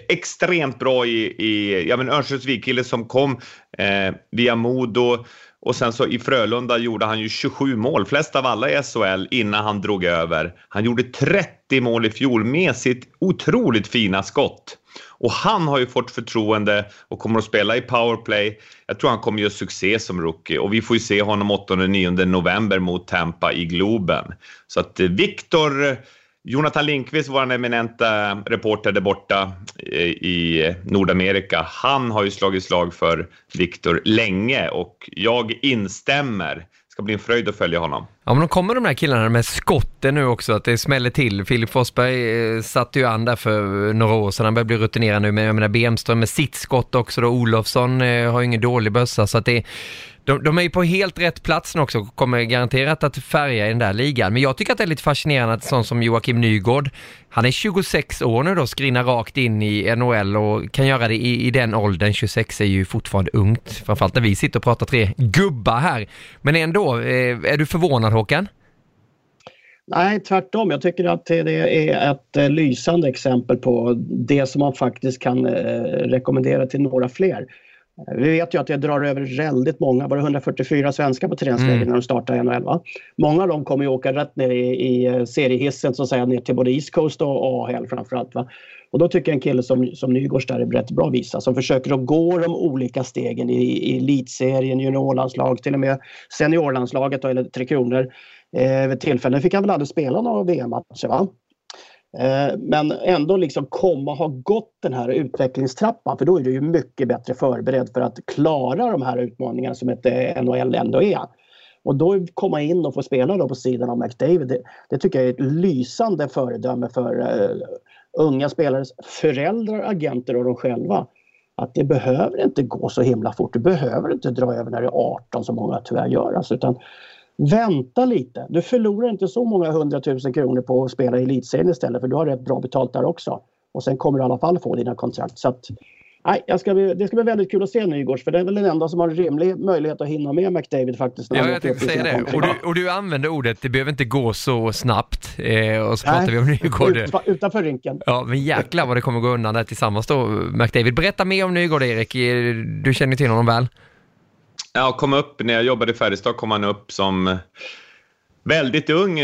extremt bra i, i ja men Örnsköldsvik-kille som kom eh, via Modo och sen så i Frölunda gjorde han ju 27 mål, flest av alla i SHL innan han drog över. Han gjorde 30 mål i fjol med sitt otroligt fina skott. Och han har ju fått förtroende och kommer att spela i powerplay. Jag tror han kommer göra succé som rookie och vi får ju se honom 8-9 november mot Tampa i Globen. Så att eh, Viktor eh, Jonathan Lindqvist, vår eminenta eh, reporter där borta eh, i Nordamerika, han har ju slagit slag för Viktor länge och jag instämmer. Det ska bli en fröjd att följa honom. Ja, men de kommer de här killarna med skotten nu också, att det smäller till. Filip Forsberg eh, satte ju an där för några år sedan, han börjar bli rutinerad nu, men jag menar Bemström med sitt skott också då, Olofsson har ju ingen dålig bössa, så att det de, de är ju på helt rätt plats nu också, kommer garanterat att färga i den där ligan. Men jag tycker att det är lite fascinerande att sån som Joakim Nygård, han är 26 år nu då, skrinnar rakt in i NHL och kan göra det i, i den åldern. 26 är ju fortfarande ungt, framförallt när vi sitter och pratar tre gubbar här. Men ändå, eh, är du förvånad Håkan? Nej, tvärtom. Jag tycker att det är ett eh, lysande exempel på det som man faktiskt kan eh, rekommendera till några fler. Vi vet ju att det drar över väldigt många, bara 144 svenskar på träningsläger mm. när de startar i NHL. Va? Många av dem kommer ju åka rätt ner i, i eh, seriehissen så att säga ner till både East Coast och AHL framförallt. Va? Och då tycker jag en kille som, som Nygårds där är rätt bra visa som försöker att gå de olika stegen i, i elitserien, juniorlandslag, till och med seniorlandslaget eller Tre Kronor. Eh, vid tillfällen fick han väl aldrig spela några VM-matcher va? Eh, men ändå liksom komma ha gått den här utvecklingstrappan för då är du ju mycket bättre förberedd för att klara de här utmaningarna som ett eh, NHL ändå är. Och då komma in och få spela då på sidan av McDavid, det, det tycker jag är ett lysande föredöme för uh, unga spelares föräldrar, agenter och de själva. Att det behöver inte gå så himla fort. Du behöver inte dra över när du är 18 som många tyvärr gör. Alltså, utan Vänta lite. Du förlorar inte så många hundratusen kronor på att spela i elitserien istället för du har rätt bra betalt där också. Och sen kommer du i alla fall få dina kontrakt. Så att, nej, jag ska bli, det ska bli väldigt kul att se Nygårds för det är väl den enda som har en rimlig möjlighet att hinna med McDavid faktiskt. Ja, jag tänkte säga det. Och du, och du använder ordet, det behöver inte gå så snabbt. Eh, och så nej, pratar vi om Nygård. Ut, utanför rinken. Ja, men jäklar vad det kommer gå undan där tillsammans då, McDavid. Berätta mer om Nygård, Erik. Du känner till honom väl? Ja, kom upp, när jag jobbade i Färjestad kom han upp som väldigt ung.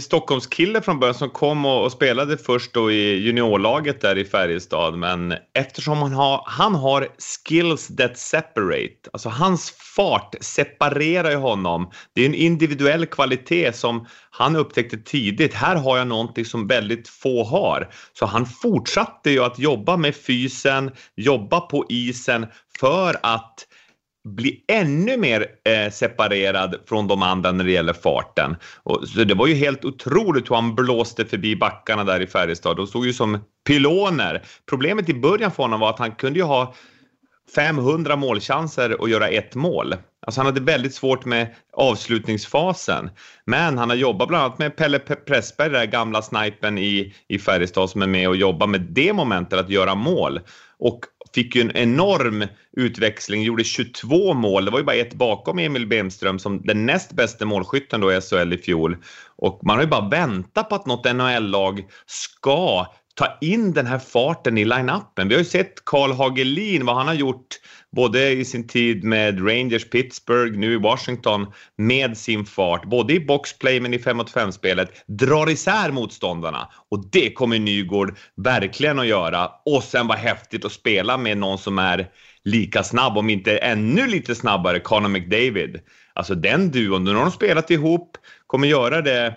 Stockholmskille från början som kom och, och, spelade först då i juniorlaget där i Färjestad. Men eftersom han har, han har skills that separate, alltså hans fart separerar ju honom. Det är en individuell kvalitet som han upptäckte tidigt. Här har jag någonting som väldigt få har. Så han fortsatte ju att jobba med fysen, jobba på isen för att bli ännu mer eh, separerad från de andra när det gäller farten. Och, så det var ju helt otroligt hur han blåste förbi backarna där i Färjestad. De stod ju som pyloner. Problemet i början för honom var att han kunde ju ha 500 målchanser och göra ett mål. Alltså han hade väldigt svårt med avslutningsfasen. Men han har jobbat bland annat med Pelle Pressberg, den där gamla snipen i, i Färjestad som är med och jobbar med det momentet att göra mål. Och fick ju en enorm utväxling, gjorde 22 mål. Det var ju bara ett bakom Emil Bemström som den näst bästa målskytten då i SHL i fjol. Och man har ju bara väntat på att något NHL-lag ska ta in den här farten i line-upen. Vi har ju sett Karl Hagelin, vad han har gjort både i sin tid med Rangers, Pittsburgh, nu i Washington med sin fart, både i boxplay men i 5 mot 5-spelet, drar isär motståndarna. Och det kommer Nygård verkligen att göra. Och sen vad häftigt att spela med någon som är lika snabb, om inte ännu lite snabbare, Connor McDavid. Alltså den duon, nu har de spelat ihop, kommer göra det,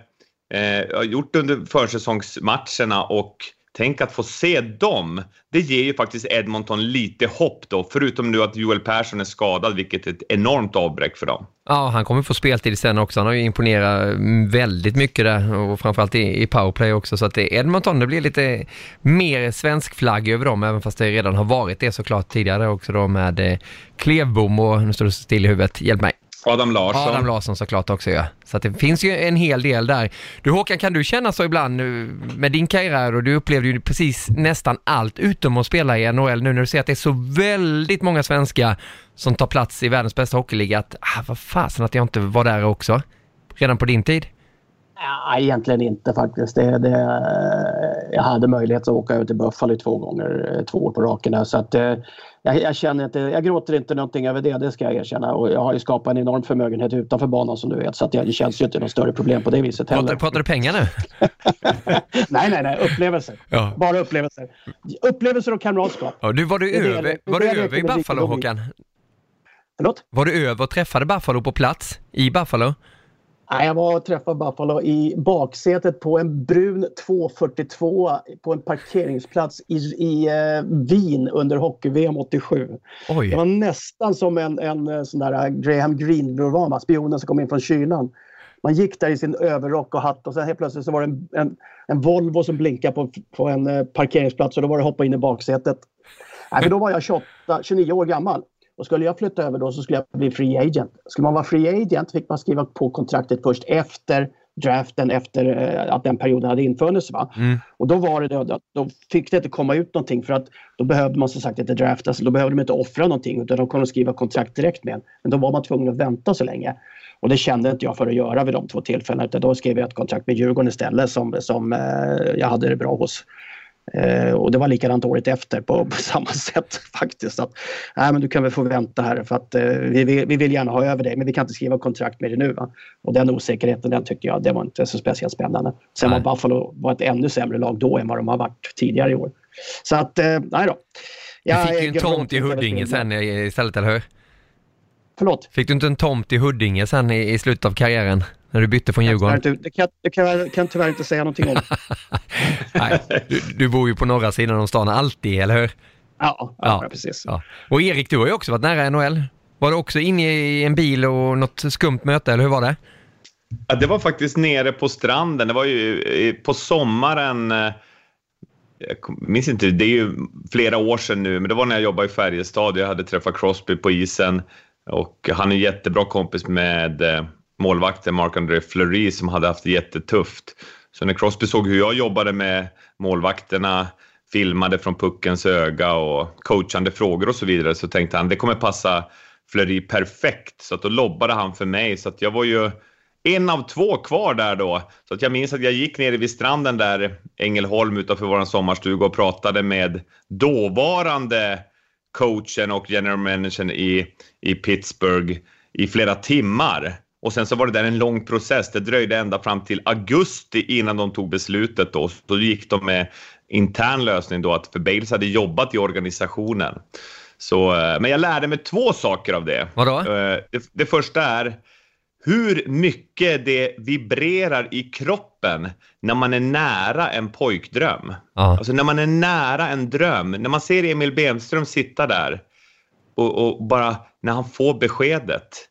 eh, gjort under försäsongsmatcherna och Tänk att få se dem. Det ger ju faktiskt Edmonton lite hopp då, förutom nu att Joel Persson är skadad, vilket är ett enormt avbräck för dem. Ja, han kommer få speltid sen också. Han har ju imponerat mm, väldigt mycket där och framförallt i, i powerplay också. Så att Edmonton, det blir lite mer svensk flagg över dem, även fast det redan har varit det såklart tidigare också då med eh, Klevbom och, nu står det still i huvudet, hjälp mig. Adam Larsson. Adam Larsson såklart också ja. Så att det finns ju en hel del där. Du Håkan, kan du känna så ibland med din karriär och du upplevde ju precis nästan allt utom att spela i NHL nu när du ser att det är så väldigt många svenskar som tar plats i världens bästa hockeyliga att, ah, vad fasen att jag inte var där också. Redan på din tid? Ja, egentligen inte faktiskt. Det, det, jag hade möjlighet att åka ut till Buffalo två gånger, två år på raken. Så att, eh, jag, jag, känner inte, jag gråter inte någonting över det, det ska jag erkänna. Och jag har ju skapat en enorm förmögenhet utanför banan som du vet. Så att det känns ju inte något större problem på det viset heller. Pratar, pratar du pengar nu? nej, nej, nej. Upplevelser. Ja. Bara upplevelser. Upplevelser och kamratskap. Ja, du, var du det över, det, var du över i Buffalo, Håkan? Förlåt? Var du över och träffade Buffalo på plats i Buffalo? Jag var och träffade Buffalo i baksätet på en brun 242 på en parkeringsplats i, i eh, Wien under hockey-VM 87. Oj. Det var nästan som en, en eh, sån där eh, Graham Greene-roman, spionen som kom in från kylan. Man gick där i sin överrock och hatt och sen helt plötsligt så var det en, en, en Volvo som blinkade på, på en parkeringsplats och då var det hoppa in i baksätet. Nej, för då var jag 28, 29 år gammal. Och skulle jag flytta över då så skulle jag bli free agent. Skulle man vara free agent fick man skriva på kontraktet först efter draften, efter eh, att den perioden hade infunnits. Va? Mm. Och då var det då, då fick det inte komma ut någonting för att då behövde man som sagt inte draftas. Då behövde de inte offra någonting utan de kunde skriva kontrakt direkt med en. Men då var man tvungen att vänta så länge. Och det kände inte jag för att göra vid de två tillfällena utan då skrev jag ett kontrakt med Djurgården istället som, som eh, jag hade det bra hos. Eh, och det var likadant året efter på, på, samma sätt faktiskt. Att, nej, men du kan väl få vänta här för att eh, vi, vi, vill gärna ha över dig men vi kan inte skriva kontrakt med dig nu. Va? Och den osäkerheten den tyckte jag det var inte så speciellt spännande. Sen nej. var Buffalo var ett ännu sämre lag då än vad de har varit tidigare i år. Så att, eh, nej då. Jag, du fick ju en tomt i Huddinge sen istället, eller hur? Förlåt? Fick du inte en tomt i Huddinge sen i, i slutet av karriären? När du bytte från Djurgården? Det, det, kan, det kan, jag kan tyvärr inte säga någonting om. Nej, du, du, bor ju på norra sidan av stan alltid, eller hur? Ja, ja, ja precis. Ja. Och Erik, du har ju också varit nära NHL. Var du också inne i en bil och något skumt möte, eller hur var det? Ja, det var faktiskt nere på stranden. Det var ju på sommaren. Eh, jag minns inte, det är ju flera år sedan nu, men det var när jag jobbade i Färjestad. Jag hade träffat Crosby på isen och han är jättebra kompis med eh, målvakten Marc-André Fleury som hade haft det jättetufft. Så när Crosby såg hur jag jobbade med målvakterna, filmade från puckens öga och coachande frågor och så vidare så tänkte han det kommer passa Fleury perfekt. Så att då lobbade han för mig så att jag var ju en av två kvar där då. Så att jag minns att jag gick ner vid stranden där, Ängelholm utanför vår sommarstuga och pratade med dåvarande coachen och general managern i, i Pittsburgh i flera timmar. Och sen så var det där en lång process. Det dröjde ända fram till augusti innan de tog beslutet då. Så då gick de med intern lösning då att för Bales hade jobbat i organisationen. Så, eh, men jag lärde mig två saker av det. Vadå? Eh, Det, det första är hur mycket det vibrerar i kroppen när man är nära en pojkdröm. Ja. Alltså när man är nära en dröm, när man ser Emil Bemström sitta där och, och bara när han får beskedet.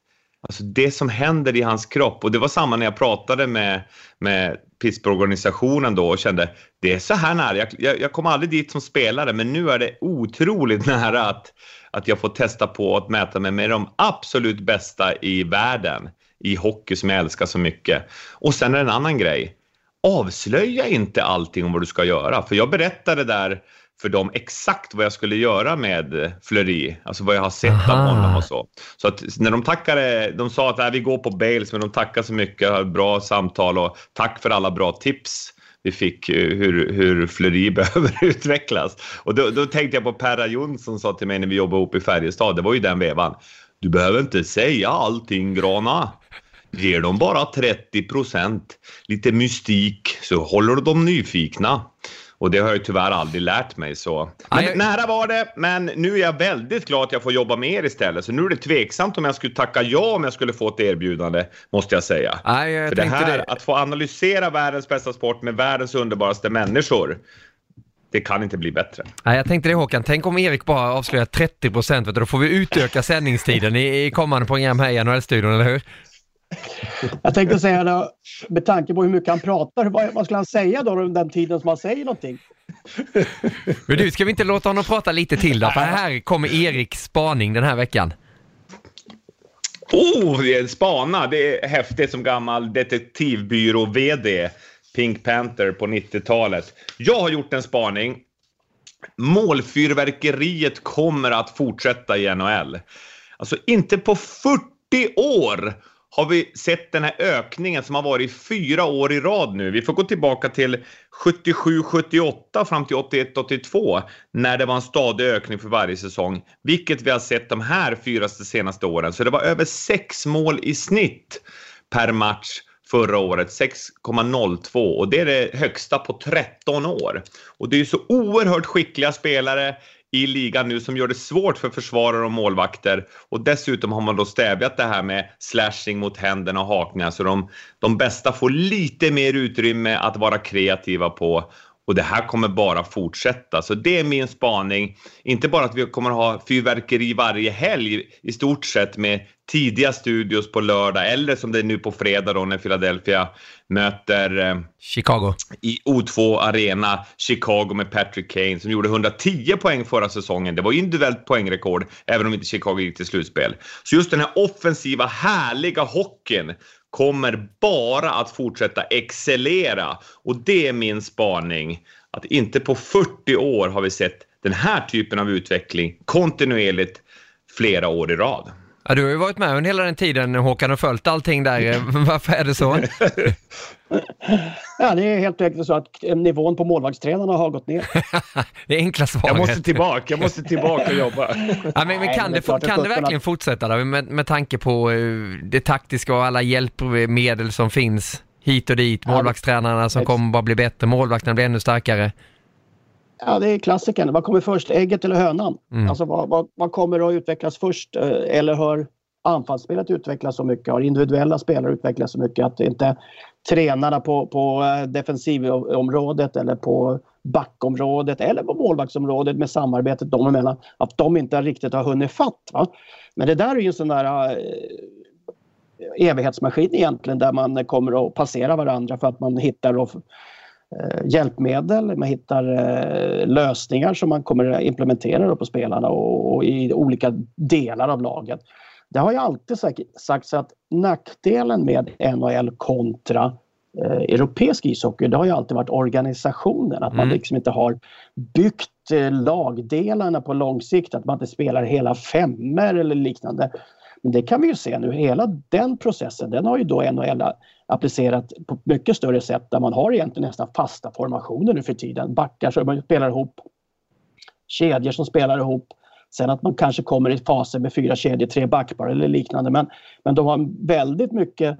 Alltså det som händer i hans kropp och det var samma när jag pratade med, med Pittsburgh-organisationen då och kände det är så här nära, jag, jag, jag kom aldrig dit som spelare men nu är det otroligt nära att, att jag får testa på att mäta mig med de absolut bästa i världen i hockey som jag älskar så mycket. Och sen är det en annan grej. Avslöja inte allting om vad du ska göra. För jag berättade där för dem exakt vad jag skulle göra med Fleury, alltså vad jag har sett av Aha. honom och så. Så att när de tackade, de sa att "Nej, vi går på Bales, men de tackade så mycket, bra samtal och tack för alla bra tips vi fick eh, hur, hur Fleury behöver utvecklas. Och då, då tänkte jag på Perra Jonsson sa till mig när vi jobbade ihop i Färjestad, det var ju den vevan. Du behöver inte säga allting Grana. Ger dem bara 30 procent, lite mystik, så håller dem nyfikna. Och det har jag tyvärr aldrig lärt mig så. Men jag- nära var det, men nu är jag väldigt glad att jag får jobba med er istället. Så nu är det tveksamt om jag skulle tacka ja om jag skulle få ett erbjudande, måste jag säga. Nej, jag För det här, det. att få analysera världens bästa sport med världens underbaraste människor, det kan inte bli bättre. Nej, jag tänkte det Håkan, tänk om Erik bara avslöjar 30 procent, då får vi utöka sändningstiden i, i kommande program här i NHL-studion, eller hur? Jag tänkte säga det, med tanke på hur mycket han pratar, vad, vad skulle han säga då under den tiden som han säger någonting? Men du, ska vi inte låta honom prata lite till då? För här kommer Eriks spaning den här veckan. Oh, det är en spana! Det är häftigt som gammal detektivbyrå-VD. Pink Panther på 90-talet. Jag har gjort en spaning. Målfyrverkeriet kommer att fortsätta i NHL. Alltså inte på 40 år har vi sett den här ökningen som har varit fyra år i rad nu. Vi får gå tillbaka till 77-78 fram till 81-82 när det var en stadig ökning för varje säsong, vilket vi har sett de här fyra senaste åren. Så det var över sex mål i snitt per match förra året, 6,02 och det är det högsta på 13 år. Och det är ju så oerhört skickliga spelare i ligan nu som gör det svårt för försvarare och målvakter. Och dessutom har man då stävjat det här med slashing mot händerna och hakningar så de, de bästa får lite mer utrymme att vara kreativa på. Och det här kommer bara fortsätta. Så det är min spaning. Inte bara att vi kommer att ha fyrverkeri varje helg i stort sett med tidiga studios på lördag eller som det är nu på fredag då när Philadelphia möter eh, Chicago. i O2 Arena, Chicago med Patrick Kane som gjorde 110 poäng förra säsongen. Det var ju individuellt poängrekord, även om inte Chicago gick till slutspel. Så just den här offensiva, härliga hockeyn kommer bara att fortsätta excellera. Och det är min spaning, att inte på 40 år har vi sett den här typen av utveckling kontinuerligt flera år i rad. Ja, du har ju varit med under hela den tiden Håkan och följt allting där. Varför är det så? Ja, det är helt enkelt så att eh, nivån på målvaktstränarna har gått ner. Det enkla svaret. Jag måste tillbaka, jag måste tillbaka och jobba. Ja, men, men Nej, kan, men det, det det kan det verkligen fortsätta då, med, med tanke på eh, det taktiska och alla hjälpmedel som finns hit och dit, målvaktstränarna som kommer bara bli bättre, målvakterna blir ännu starkare. Ja, det är klassikern. Vad kommer först, ägget eller hönan? Mm. Alltså vad, vad, vad kommer att utvecklas först? Eh, Eller har anfallsspelet utvecklats så mycket? Har individuella spelare utvecklats så mycket att inte tränarna på, på eh, defensivområdet eller på backområdet eller på målvaktsområdet med samarbetet dem emellan, att de inte riktigt har hunnit fatt. Va? Men det där är ju en sån där eh, evighetsmaskin egentligen där man kommer att passera varandra för att man hittar och hjälpmedel, man hittar eh, lösningar som man kommer att implementera på spelarna och, i olika delar av laget. Det har ju alltid sagt, sagts att nackdelen med NHL kontra eh, europeisk ishockey, det har ju alltid varit organisationen. Att man Mm. liksom inte har byggt eh, lagdelarna på lång sikt, att man inte spelar hela femmer eller liknande. Men det kan vi ju se nu, hela den processen, den har ju då NHL applicerat på mycket större sätt där man har egentligen nästan fasta formationer nu för tiden. Backar som spelar ihop, kedjor som spelar ihop, Sen att man kanske kommer i faser med fyra kedjor, tre backpar eller liknande. Men, men de har väldigt mycket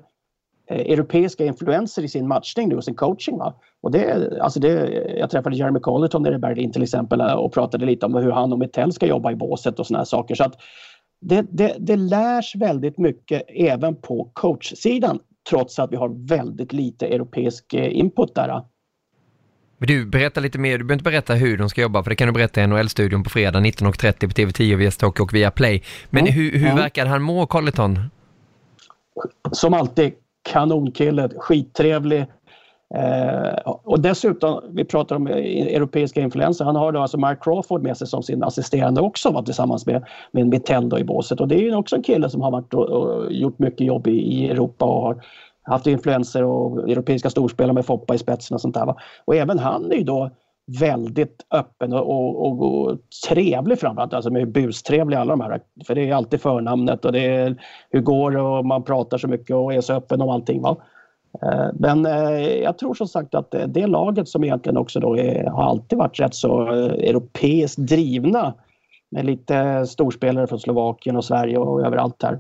eh, europeiska influenser i sin matchning nu och sin coaching. Va? Och det, alltså det, jag träffade Jeremy Colleton nere i Berlin till exempel och pratade lite om hur han och Mittell ska jobba i båset och såna här saker. Så att det, det, det lärs väldigt mycket även på coachsidan trots att vi har väldigt lite europeisk eh, input där. Men du, berätta lite mer. Du behöver inte berätta hur de ska jobba, för det kan du berätta i NHL-studion på fredag 19.30 på TV10, via Stock och via Play. Men mm. hur, hur mm. verkar han må, Colleton? Som alltid, kanonkille, skittrevlig. Eh, och dessutom, vi pratar om europeiska influenser, han har då alltså Mark Crawford med sig som sin assisterande också va, tillsammans med, med Mitell i båset. Och det är ju också en kille som har varit och, och gjort mycket jobb i, i Europa och har haft influenser och europeiska storspelare med Foppa i spetsen och sånt där. Va? Och även han är ju då väldigt öppen och, och, och, och trevlig framförallt, alltså med bustrevlig alla de här. För det är alltid förnamnet och det är hur går det och man pratar så mycket och är så öppen om allting. Va? Eh, men eh, jag tror som sagt att det laget som egentligen också då är, har alltid varit rätt så eh, europeiskt drivna med lite storspelare från Slovakien och Sverige och överallt här.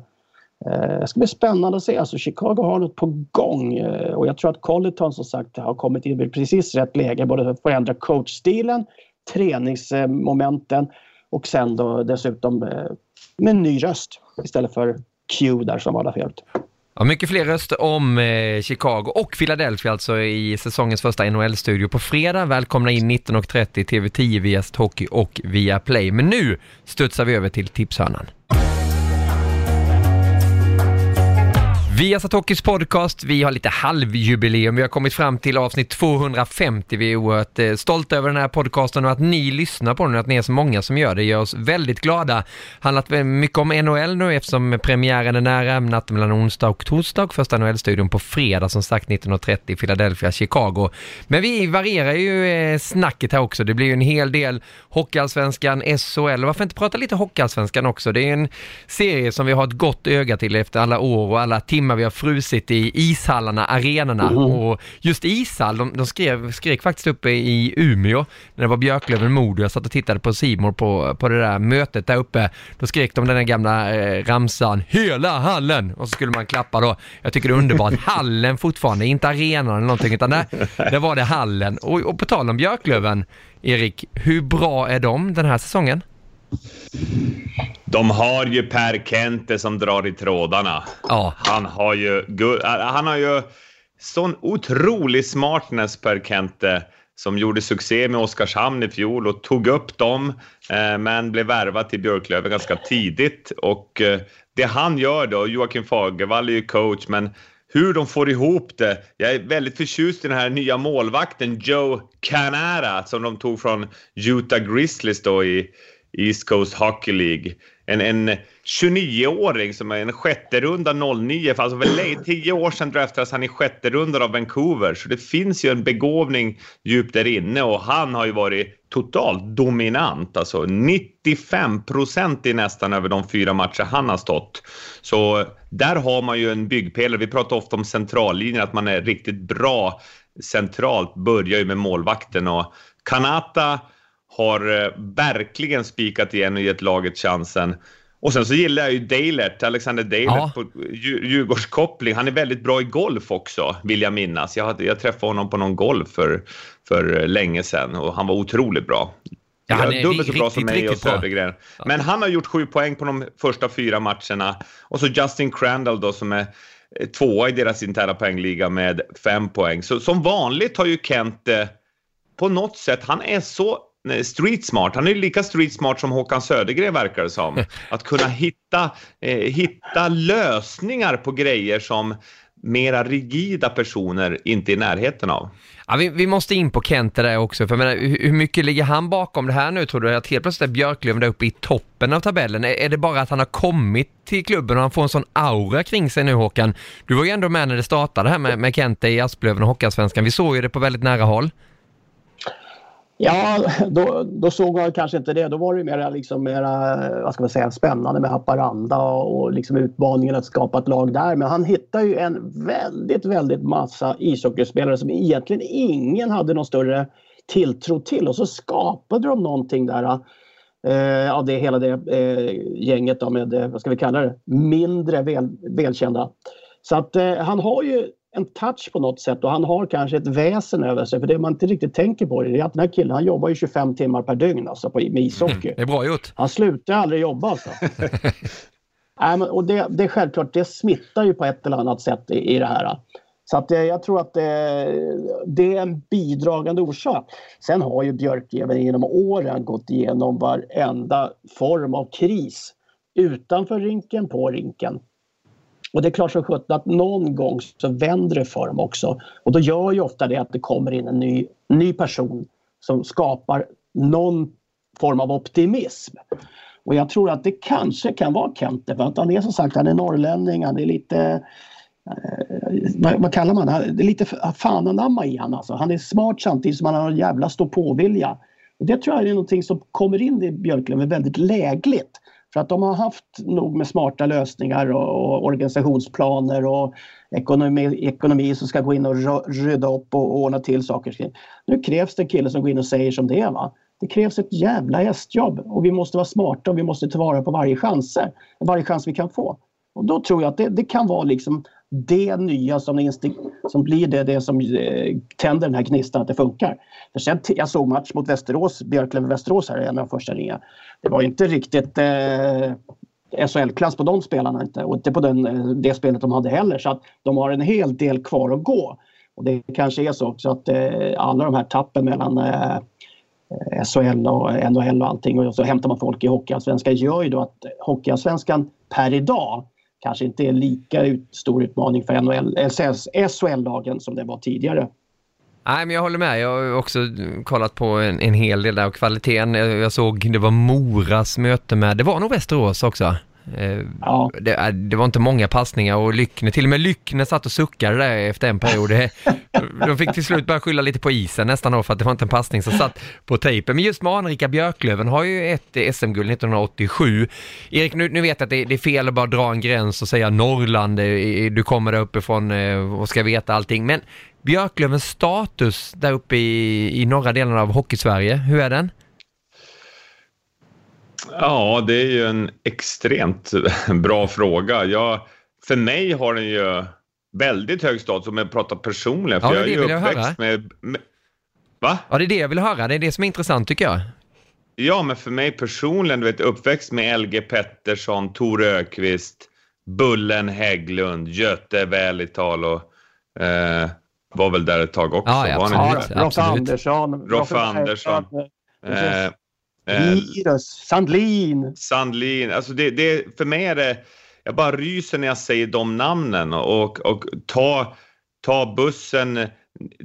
Det ska bli spännande att se. Alltså Chicago har något på gång och jag tror att Colleton som sagt har kommit in i precis rätt läge både för att förändra coachstilen, träningsmomenten och sen då dessutom med en ny röst istället för Q där som var där förut. Ja, mycket fler röster om eh, Chicago och Philadelphia alltså i säsongens första NHL-studio på fredag. Välkomna in 19.30 TV10 via Hockey och via Play. Men nu studsar vi över till tipshörnan. Vi har satt Hockeys podcast, vi har lite halvjubileum. Vi har kommit fram till avsnitt 250. Vi är oerhört eh, stolta över den här podcasten och att ni lyssnar på den och att ni är så många som gör det gör oss väldigt glada. Handlat mycket om NHL nu eftersom premiären är nära, natten mellan onsdag och torsdag. Första NHL-studion på fredag som sagt 19.30 Philadelphia, Chicago. Men vi varierar ju eh, snacket här också. Det blir ju en hel del Hockeyallsvenskan, SHL. Varför inte prata lite Hockeyallsvenskan också? Det är en serie som vi har ett gott öga till efter alla år och alla timmar timmar vi har frusit i ishallarna, arenorna mm. och just ishall, de, de skrev, skrek faktiskt uppe i Umeå när det var Björklöven Modo, jag satt och tittade på Simor på, på det där mötet där uppe, då skrek de den där gamla eh, ramsan Hela hallen! Och så skulle man klappa då. Jag tycker det är underbart. Hallen fortfarande, inte arenan eller någonting utan där, där var det hallen. Och, och på tal om Björklöven, Erik, hur bra är de den här säsongen? De har ju Per Kente som drar i trådarna. Ja. Han har ju, han har ju sån otrolig smartness Per Kente som gjorde succé med Oskarshamn i fjol och tog upp dem eh, men blev värvad till Björklöven ganska tidigt. Och eh, det han gör då, Joakim Fagervall är ju coach, men hur de får ihop det. Jag är väldigt förtjust i den här nya målvakten Joe Canara som de tog från Utah Grizzlies då i East Coast Hockey League. En, en 29-åring som är en sjätte runda 09, för alltså för tio år sedan draftades han i sjätte runda av Vancouver. Så det finns ju en begåvning djupt där inne och han har ju varit totalt dominant. Alltså 95 procent i nästan över de fyra matcher han har stått. Så där har man ju en byggpelare. Vi pratar ofta om centrallinjen, att man är riktigt bra centralt, börjar ju med målvakten och Kanata har eh, verkligen spikat igen och gett laget chansen. Och sen så gillar jag ju Dalert, Alexander Dalert ja. på Djurgårdskoppling. Han är väldigt bra i golf också, vill jag minnas. Jag, jag träffade honom på någon golf för, för länge sedan och han var otroligt bra. Ja, han är dubbelt så bra som mig och Södergren. Ja. Men han har gjort sju poäng på de första fyra matcherna. Och så Justin Crandall då som är tvåa i deras interna poängliga med fem poäng. Så som vanligt har ju Kent eh, på något sätt, han är så street smart. Han är lika street smart som Håkan Södergren verkar det som. Att kunna hitta, eh, hitta lösningar på grejer som mera rigida personer inte är i närheten av. Ja, vi, vi måste in på Kente där också, för jag menar, hur, mycket ligger han bakom det här nu tror du? Att helt plötsligt är Björklöven där uppe i toppen av tabellen. Är, är, det bara att han har kommit till klubben och han får en sån aura kring sig nu Håkan? Du var ju ändå med när det startade här med, med Kente i Asplöven och Hockeyallsvenskan. Vi såg ju det på väldigt nära håll. Ja, då, då såg jag kanske inte det. Då var det mer liksom mera, vad ska man säga, spännande med Haparanda och, och liksom utmaningen att skapa ett lag där. Men han hittade ju en väldigt, väldigt massa ishockeyspelare som egentligen ingen hade någon större tilltro till och så skapade de någonting där Eh, av det hela det eh, gänget då med, eh, vad ska vi kalla det, mindre väl, välkända. Så att eh, han har ju en touch på något sätt och han har kanske ett väsen över sig. För det man inte riktigt tänker på det är att den här killen han jobbar ju 25 timmar per dygn alltså på, med ishockey. Det är bra gjort. Han slutar aldrig jobba alltså. Nej, men, och det, det är självklart, det smittar ju på ett eller annat sätt i, i det här. Så att, eh, jag tror att det, det är en bidragande orsak. Sen har ju Björklöven genom åren gått igenom varenda form av kris. Utanför rinken, på rinken. Och det är klart som sjutton att någon gång så vänder det för dem också. Och då gör ju ofta det att det kommer in en ny, ny person som skapar någon form av optimism. Och jag tror att det kanske kan vara Kente för att han är som sagt, han är norrlänning, han är lite eh, vad, vad, kallar man det? Det är lite fananamma i han alltså. Han är smart samtidigt som han har en jävla stå-på-vilja. Det tror jag är någonting som kommer in i Björklund väldigt lägligt. För att de har haft nog med smarta lösningar och, och organisationsplaner och ekonomi, ekonomi som ska gå in och rydda upp och ordna till saker. Nu krävs det en kille som går in och säger som det är. Va? Det krävs ett jävla hästjobb och vi måste vara smarta och vi måste tillvara på varje chans, varje chans vi kan få. Och då tror jag att det, det kan vara liksom det nya som, som blir det, det som eh, tänder den här gnistan att det funkar. För sen, jag såg match mot Västerås, Björklöven-Västerås här, en av de första ringarna. Det var inte riktigt eh, SHL-klass på de spelarna inte och inte på den, eh, det spelet de hade heller. Så att de har en hel del kvar att gå. Och det kanske är så också att eh, alla de här tappen mellan eh, SHL och NHL och allting och så hämtar man folk i Hockeyallsvenskan gör ju då att Hockeyallsvenskan per idag kanske inte är lika ut, stor utmaning för NHL, SHL-lagen som det var tidigare. Nej, men jag håller med. Jag har också kollat på en, en hel del där och kvaliteten. Jag, jag såg det var Moras möte med, det var nog Västerås också. Eh, ja. Det, äh, det, var inte många passningar och Lyckne, till och med Lyckne satt och suckade där efter en period. De fick till slut börja skylla lite på isen nästan då för att det var inte en passning som satt på tejpen. Men just med Anrika Björklöven har ju ett SM-guld 1987. Erik, nu, nu vet jag att det, det, är fel att bara dra en gräns och säga Norrland, du kommer där uppifrån eh, och ska veta allting. Men Björklövens status där uppe i, i norra delen av Hockeysverige, hur är den? Ja, det är ju en extremt bra fråga. Jag, för mig har den ju väldigt hög status om jag pratar personligen. För ja, det är jag är ju uppväxt med, med... Va? Ja, det är det jag vill höra. Det är det som är intressant tycker jag. Ja, men för mig personligen, du vet uppväxt med LG Pettersson, Tor Ökvist, Bullen Hägglund, Göte Välital och eh, var väl där ett tag också. Ja, ja, absolut. Ja, Roffe Andersson. Roffe Andersson. Eh, Eh, Sandlin. Sandlin. Alltså det, det, för mig är det, jag bara ryser när jag säger de namnen och, och ta, ta bussen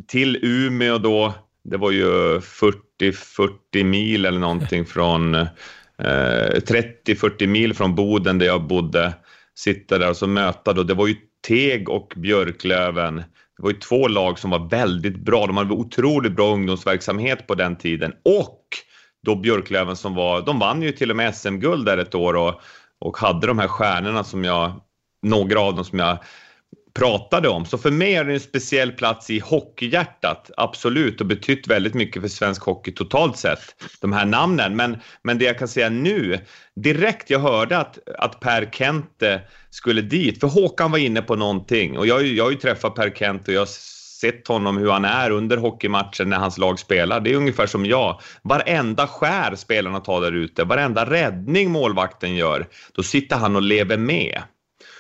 till Umeå då. Det var ju 40-40 mil eller någonting från eh, 30-40 mil från Boden där jag bodde. Sitta där och så möta då. Det var ju Teg och Björklöven. Det var ju två lag som var väldigt bra. De hade otroligt bra ungdomsverksamhet på den tiden och då Björklöven som var, de vann ju till och med SM-guld där ett år och, och hade de här stjärnorna som jag, några av dem som jag pratade om. Så för mig är det en speciell plats i hockeyhjärtat, absolut, och betytt väldigt mycket för svensk hockey totalt sett, de här namnen. Men, men det jag kan säga nu, direkt jag hörde att, att Per Kente skulle dit, för Håkan var inne på någonting och jag, jag har ju träffat Per Kente och jag sett honom hur han är under hockeymatchen när hans lag spelar. Det är ungefär som jag. Varenda skär spelarna tar där ute, varenda räddning målvakten gör, då sitter han och lever med.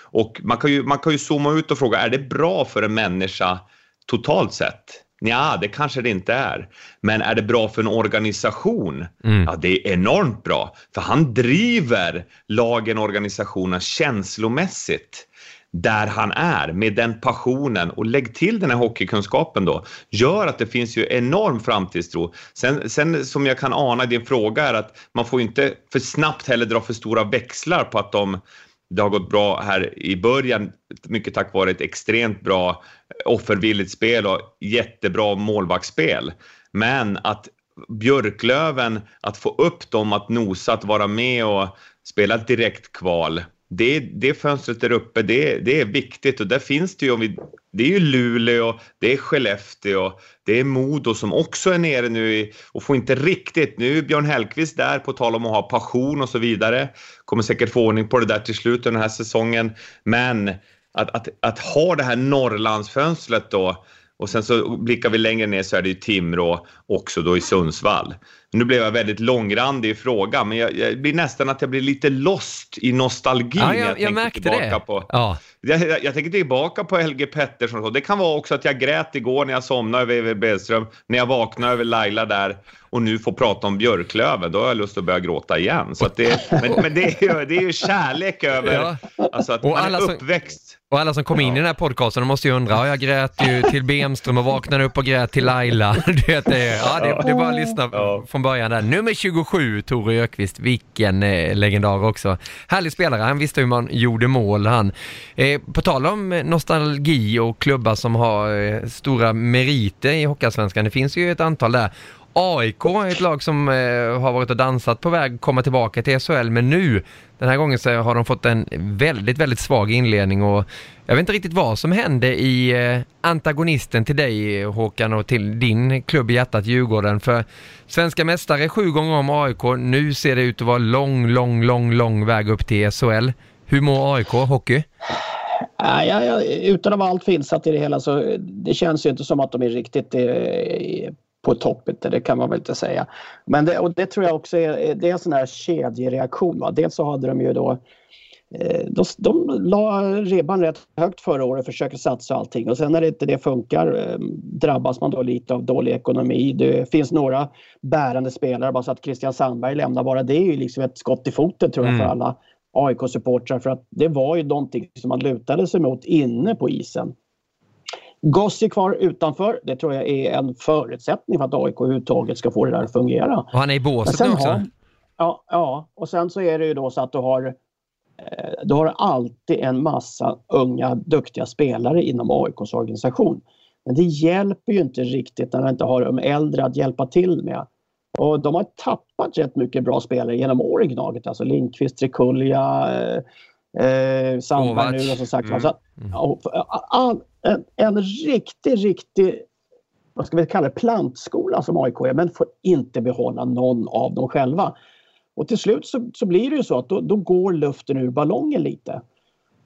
Och man kan ju, man kan ju zooma ut och fråga, är det bra för en människa totalt sett? Ja, det kanske det inte är. Men är det bra för en organisation? Mm. Ja, det är enormt bra. För han driver lagen, organisationen känslomässigt där han är med den passionen och lägg till den här hockeykunskapen då gör att det finns ju enorm framtidstro. Sen, sen som jag kan ana i din fråga är att man får inte för snabbt heller dra för stora växlar på att de det har gått bra här i början, mycket tack vare ett extremt bra offervilligt spel och jättebra målvaktsspel. Men att Björklöven, att få upp dem att nosa, att vara med och spela direkt kval det, det fönstret där uppe, det, det är viktigt. Och där finns det ju, om vi, det är ju Luleå, det är Skellefteå, det är Modo som också är nere nu i, och får inte riktigt, nu är Björn Hellkvist där på tal om att ha passion och så vidare, kommer säkert få ordning på det där till slut den här säsongen, men att, att, att ha det här Norrlandsfönstret då och sen så blickar vi längre ner så är det ju Timrå också då i Sundsvall. Nu blev jag väldigt långrandig i frågan, men jag, jag blir nästan att jag blir lite lost i nostalgin. Ja, jag, jag, jag märkte det. På. Ja. Jag, jag, tänker tillbaka på Helge Pettersson. Och det kan vara också att jag grät igår när jag somnade över Ewe Bedström, när jag vaknade över Laila där och nu får prata om Björklöven. Då har jag lust att börja gråta igen. Så det, men, men det, är ju, det är ju kärlek över Ja. alltså att Och man alla är som- uppväxt. Och alla som kom in i den här podcasten, de måste ju undra, ja, jag grät ju till Bemström och vaknade upp och grät till Laila. Du vet, det, ja, det, det är bara att lyssna Ja. från början där. Nummer 27, Tore Ökvist, vilken eh, legendar också. Härlig spelare, han visste hur man gjorde mål han. Eh, på tal om eh, nostalgi och klubbar som har eh, stora meriter i Hockeyallsvenskan, det finns ju ett antal där. AIK är ett lag som eh, har varit och dansat på väg att komma tillbaka till SHL, men nu, den här gången så har de fått en väldigt, väldigt svag inledning och jag vet inte riktigt vad som hände i eh, antagonisten till dig Håkan och till din klubb i hjärtat Djurgården. För svenska mästare sju gånger om AIK, nu ser det ut att vara lång, lång, lång, lång väg upp till SHL. Hur mår AIK hockey? Nej, ja, utan att vara alltför insatt i det hela så det känns ju inte som att de är riktigt eh, på toppet, det kan man väl inte säga. Men det, och det tror jag också är, det är en sån här kedjereaktion. Va? Dels så hade de ju då eh, de, de la ribban rätt högt förra året och försöker satsa allting och sen när det inte det funkar eh, drabbas man då lite av dålig ekonomi. Det finns några bärande spelare, bara så att Christian Sandberg lämnar bara det är ju liksom ett skott i foten tror jag för Mm. alla AIK-supportrar för att det var ju någonting som man lutade sig mot inne på isen. Gossi kvar utanför, det tror jag är en förutsättning för att AIK överhuvudtaget ska få det där att fungera. Och han är i båset nu också. har, ja, ja, och sen så är det ju då så att du har eh, du har alltid en massa unga duktiga spelare inom AIKs organisation. Men det hjälper ju inte riktigt när du inte har de äldre att hjälpa till med. Och de har tappat rätt mycket bra spelare genom åren Gnaget. Alltså Lindqvist, Trikulja, eh, eh, Sandberg nu och som sagt. Mm. Alltså, all, en, en riktig, riktig vad ska vi kalla det, plantskola som AIK är men får inte behålla någon av dem själva. Och till slut så, så blir det ju så att då, då går luften ur ballongen lite.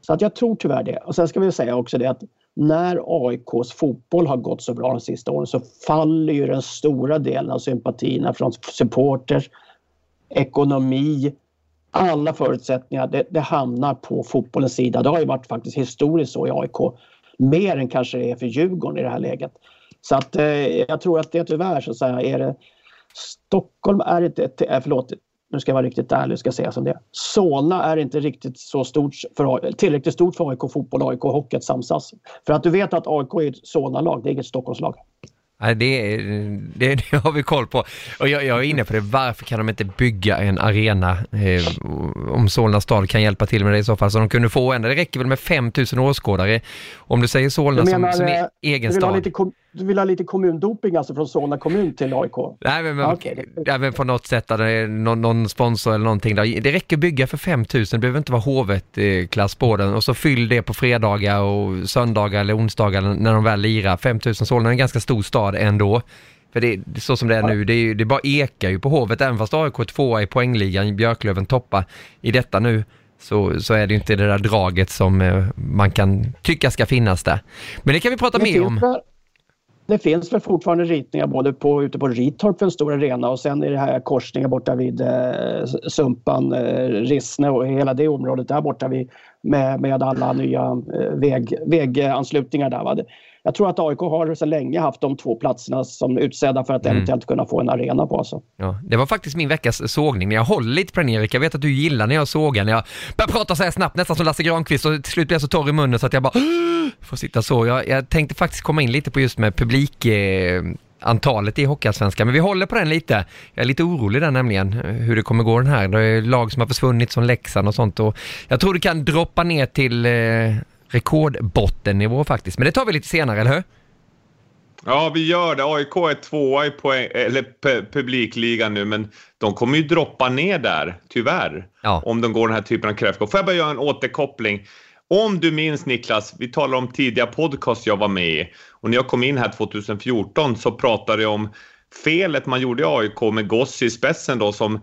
Så att jag tror tyvärr det. Och sen ska vi säga också det att när AIKs fotboll har gått så bra de sista åren så faller ju den stora delen av sympatierna från supporters, ekonomi, alla förutsättningar. Det, det hamnar på fotbollens sida. Det har ju varit faktiskt historiskt så i AIK. Mer än kanske det är för Djurgården i det här läget. Så att eh, jag tror att det tyvärr så att säga är det Stockholm är inte, eh, förlåt, nu ska jag vara riktigt ärlig ska säga som det. Solna är inte riktigt så stort för, tillräckligt stort för AIK fotboll och AIK hockey att samsas. För att du vet att AIK är ett Solna-lag, det är inget Stockholmslag. Det, det, det har vi koll på. Och jag, jag är inne på det, varför kan de inte bygga en arena? Eh, om Solna stad kan hjälpa till med det i så fall, så de kunde få en. Det räcker väl med 5000 åskådare. Om du säger Solna som, menar, som eh, är egen stad. Du vill ha lite kommundoping alltså från Solna kommun till AIK? Nej men, men, det- ja, men på något sätt, där någon, någon sponsor eller någonting där. Det räcker bygga för 5000, det behöver inte vara hovet-klass på den. Och så fyll det på fredagar och söndagar eller onsdagar när de väl lirar. 5000 Solna är en ganska stor stad ändå. För det, så som det är nu, det, är, det bara ekar ju på Hovet, även fast AIK är tvåa i poängligan, Björklöven toppa i detta nu, så, så är det ju inte det där draget som eh, man kan tycka ska finnas där. Men det kan vi prata mer om. Det finns väl fortfarande ritningar både på, ute på Ritorp för en stor arena och sen är det här korsningen borta vid eh, Sumpan, eh, Rissne och hela det området där borta vid, med, med alla nya eh, väg, väganslutningar där. Va? Jag tror att AIK har sedan länge haft de två platserna som utsedda för att Mm. eventuellt kunna få en arena på. Alltså. Ja, det var faktiskt min veckas sågning, men jag den Erik. Jag vet att du gillar när jag sågar, när jag börjar prata så här snabbt, nästan som Lasse Granqvist och till slut blir jag så torr i munnen så att jag bara får sitta så. Jag, jag tänkte faktiskt komma in lite på just med publik eh, antalet i Hockeyallsvenskan, men vi håller på den lite. Jag är lite orolig där nämligen, hur det kommer gå den här. Det är lag som har försvunnit som Leksand och sånt och jag tror det kan droppa ner till eh, rekordbottennivå faktiskt, men det tar vi lite senare, eller hur? Ja, vi gör det. AIK är tvåa i poäng, eller publikligan nu, men de kommer ju droppa ner där, tyvärr. Ja. Om de går den här typen av kräftgång. Får jag bara göra en återkoppling? Om du minns Niklas, vi talar om tidiga podcast jag var med i och när jag kom in här 2014 så pratade jag om felet man gjorde i AIK med Gossi i spetsen då som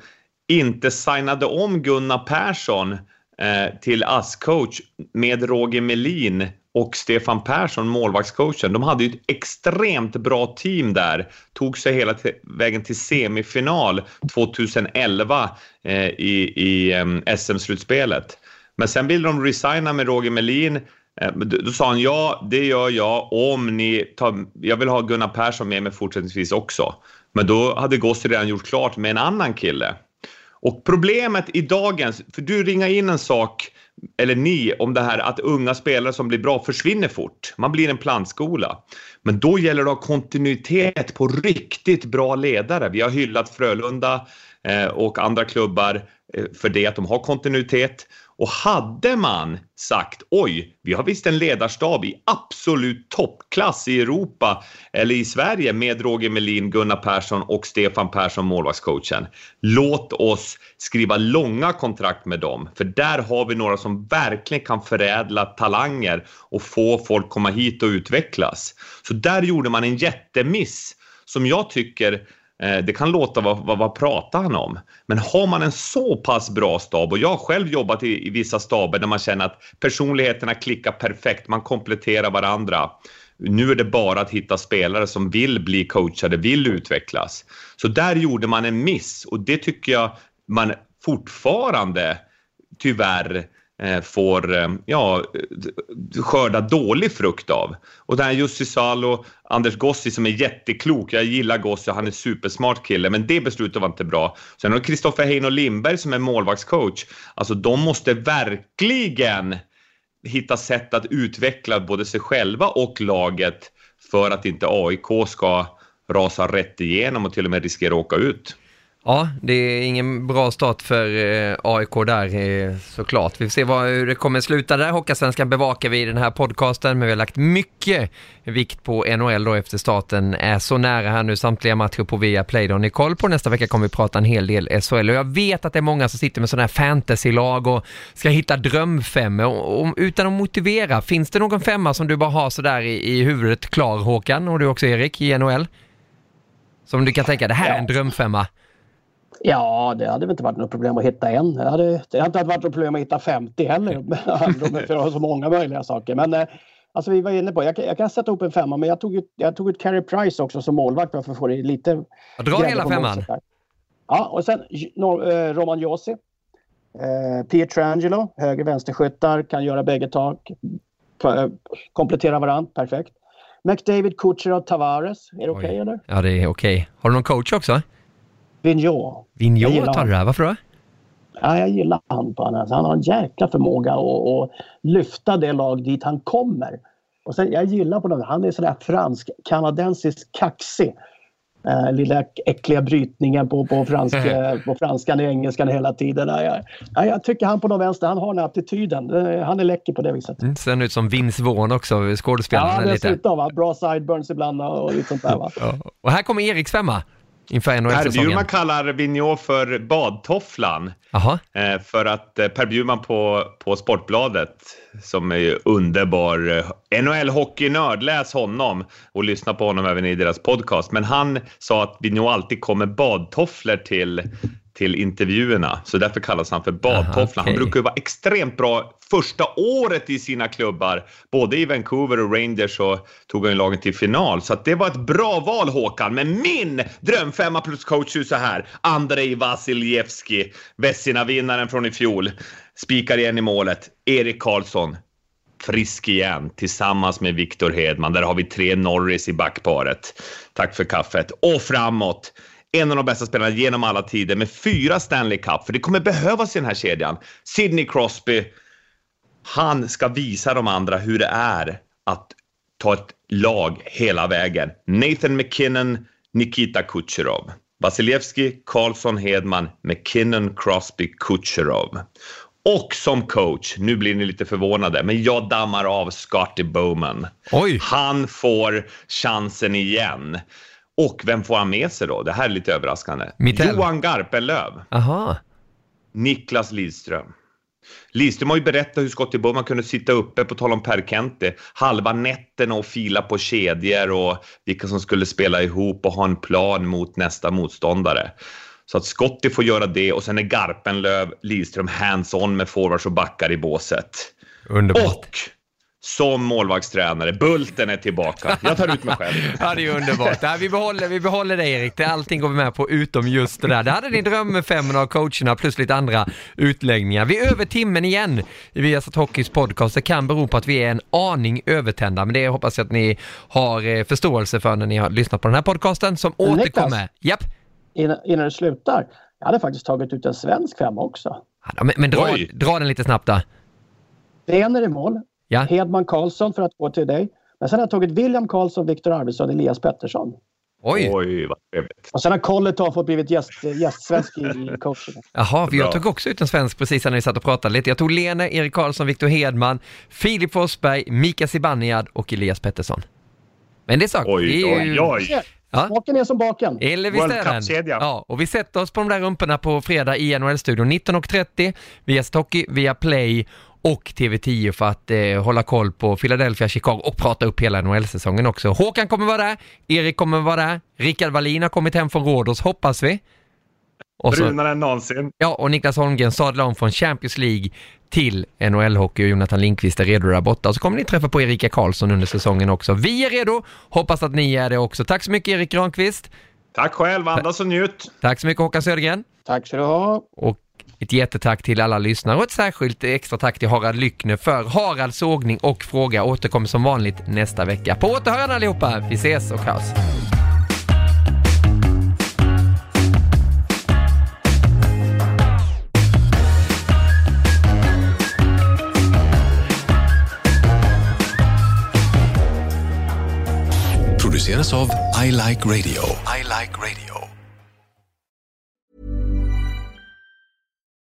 inte signade om Gunnar Persson Eh, till ASS-coach med Roger Melin och Stefan Persson, målvaktscoachen. De hade ju ett extremt bra team där. Tog sig hela vägen till semifinal 2011 eh, i, i eh, SM-slutspelet. Men sen ville de resigna med Roger Melin. Eh, då sa han ja, det gör jag om ni tar... Jag vill ha Gunnar Persson med mig fortsättningsvis också. Men då hade Gossi redan gjort klart med en annan kille. Och problemet i dagens, för du ringar in en sak, eller ni, om det här att unga spelare som blir bra försvinner fort. Man blir en plantskola. Men då gäller det att ha kontinuitet på riktigt bra ledare. Vi har hyllat Frölunda eh, och andra klubbar eh, för det, att de har kontinuitet. Och hade man sagt oj, vi har visst en ledarstab i absolut toppklass i Europa eller i Sverige med Roger Melin, Gunnar Persson och Stefan Persson, målvaktscoachen. Låt oss skriva långa kontrakt med dem, för där har vi några som verkligen kan förädla talanger och få folk komma hit och utvecklas. Så där gjorde man en jättemiss som jag tycker Eh, det kan låta, vad, vad, vad pratar han om? Men har man en så pass bra stab, och jag har själv jobbat i, i vissa staber där man känner att personligheterna klickar perfekt, man kompletterar varandra. Nu är det bara att hitta spelare som vill bli coachade, vill utvecklas. Så där gjorde man en miss och det tycker jag man fortfarande tyvärr Eh, får eh, ja, skörda dålig frukt av. Och det här Jussi Salo, Anders Gossi som är jätteklok, jag gillar Gossi, han är supersmart kille, men det beslutet var inte bra. Sen har du Kristoffer Heino Lindberg som är målvaktscoach. Alltså de måste verkligen hitta sätt att utveckla både sig själva och laget för att inte AIK ska rasa rätt igenom och till och med riskera att åka ut. Ja, det är ingen bra start för eh, AIK där eh, såklart. Vi får se vad, hur det kommer sluta där. Hockeysvenskan bevakar vi i den här podcasten, men vi har lagt mycket vikt på NHL då efter starten är så nära här nu. Samtliga matcher på Viaplay då. Ni koll på nästa vecka kommer vi prata en hel del SHL och jag vet att det är många som sitter med sådana här fantasylag och ska hitta drömfemmor. Utan att motivera, finns det någon femma som du bara har sådär i, i huvudet klar Håkan och du också Erik i NHL? Som du kan tänka, det här är en drömfemma. Ja, det hade väl inte varit något problem att hitta en. Det hade, det hade inte varit något problem att hitta 50 heller. för att ha så många möjliga saker. Men eh, alltså vi var inne på, jag, jag kan sätta upp en femma, men jag tog ut, jag tog ut Carey Price också som målvakt för att få det lite... Drar hela femman. Ja, och sen eh, Roman Josi. Eh, Pietrangelo, höger vänsterskyttar, kan göra bägge tak. Eh, komplettera varandra, perfekt. McDavid, Kucherov, Tavares. Är det okej okay, eller? Ja, det är okej. Okay. Har du någon coach också? Vigneault. Vigneault tar varför då? Ja, jag gillar han på honom. Han har en jäkla förmåga att, att lyfta det lag dit han kommer. Och sen, jag gillar på honom, han är sådär fransk, kanadensisk kaxig. Uh, lilla äckliga brytningen på, på, fransk, på franskan och engelskan hela tiden. Jag, jag, jag tycker han på någon vänster, han har den attityden. Han är läcker på det viset. Mm, ser ut som Vince Vaughn också, skådespelaren. Ja, dessutom. Va? Bra sideburns ibland och lite sånt där. Va? Ja. Och här kommer Eriks femma NHL-säsongen. Per Bjurman kallar Vigneault för badtofflan. Eh, för att eh, Per Bjurman på, på Sportbladet, som är underbar eh, NHL-hockeynörd, läs honom och lyssna på honom även i deras podcast. Men han sa att Vigneault alltid kommer badtofflor till till intervjuerna, så därför kallas han för badtofflan. Okay. Han brukar ju vara extremt bra första året i sina klubbar. Både i Vancouver och Rangers så tog han lagen till final. Så det var ett bra val Håkan. Men min drömfemma plus coach är så här. Andrei Vasiljevski, Vessina-vinnaren från i fjol. Spikar igen i målet. Erik Karlsson, frisk igen tillsammans med Victor Hedman. Där har vi tre Norris i backparet. Tack för kaffet. Och framåt en av de bästa spelarna genom alla tider med fyra Stanley Cup, för det kommer behövas i den här kedjan. Sidney Crosby, han ska visa de andra hur det är att ta ett lag hela vägen. Nathan McKinnon, Nikita Kucherov. Vasilevski, Karlsson, Hedman, McKinnon, Crosby, Kucherov. Och som coach, nu blir ni lite förvånade, men jag dammar av Scotty Bowman. Oj! Han får chansen igen. Och vem får han med sig då? Det här är lite överraskande. Mittell. Johan Garpenlöv. Aha. Niklas Lidström. Lidström har ju berättat hur Scottie Bowman kunde sitta uppe, på tal om Per Kente, halva nätterna och fila på kedjor och vilka som skulle spela ihop och ha en plan mot nästa motståndare. Så att Scottie får göra det och sen är Garpenlöv, Lidström hands-on med forwards och backar i båset. Underbart. Och som målvaktstränare, Bulten är tillbaka. Jag tar ut mig själv. Ja, det är underbart. Ja, vi, behåller, vi behåller det Erik, det, allting går vi med på utom just det där. Det hade ni dröm med fem av coacherna plus lite andra utläggningar. Vi är över timmen igen i Viasat Hockeys podcast. Det kan bero på att vi är en aning övertända, men det hoppas jag att ni har eh, förståelse för när ni har lyssnat på den här podcasten som Niklas. återkommer. Japp. Innan, innan du slutar. Jag hade faktiskt tagit ut en svensk femma också. Ja, men men dra, dra den lite snabbt då. Rener i mål. Ja. Hedman Karlsson för att gå till dig. Men sen har jag tagit William Karlsson, Viktor Arvidsson, Elias Pettersson. Oj. Oj, vad trevligt. Och sen har Colletov fått blivit gäst, gästsvensk i, i coachingen. Jaha, vi jag tog också ut en svensk precis när vi satt och pratade lite. Jag tog Lene, Erik Karlsson, Viktor Hedman, Filip Forsberg, Mika Zibanejad och Elias Pettersson. Men det är sak. Oj, det är ju- oj, oj. Ja. Smaken är som baken. Eller visst är den? Ja, och vi sätter oss på de där rumporna på fredag i NHL-studion 19.30 via Stockey, via Play och TV10 för att eh, hålla koll på Philadelphia, Chicago och prata upp hela NHL-säsongen också. Håkan kommer vara där, Erik kommer vara där, Rickard Wallin har kommit hem från Rhodos hoppas vi. Och så, Brunare än någonsin. ja, och Niklas Holmgren sadlar om från Champions League till NHL-hockey och Jonathan Lindqvist är redo där borta. Och så kommer ni träffa på Erika Karlsson under säsongen också. Vi är redo, hoppas att ni är det också. Tack så mycket Erik Granqvist. Tack själv, andas och njut. Tack så mycket Håkan Södergren. Tack ska du ha. Och ett jättetack till alla lyssnare och ett särskilt extra tack till Harald Lyckne för Haralds sågning och fråga återkommer som vanligt nästa vecka. På återhörande allihopa, vi ses och hörs. produceras av I Like Radio. I Like Radio.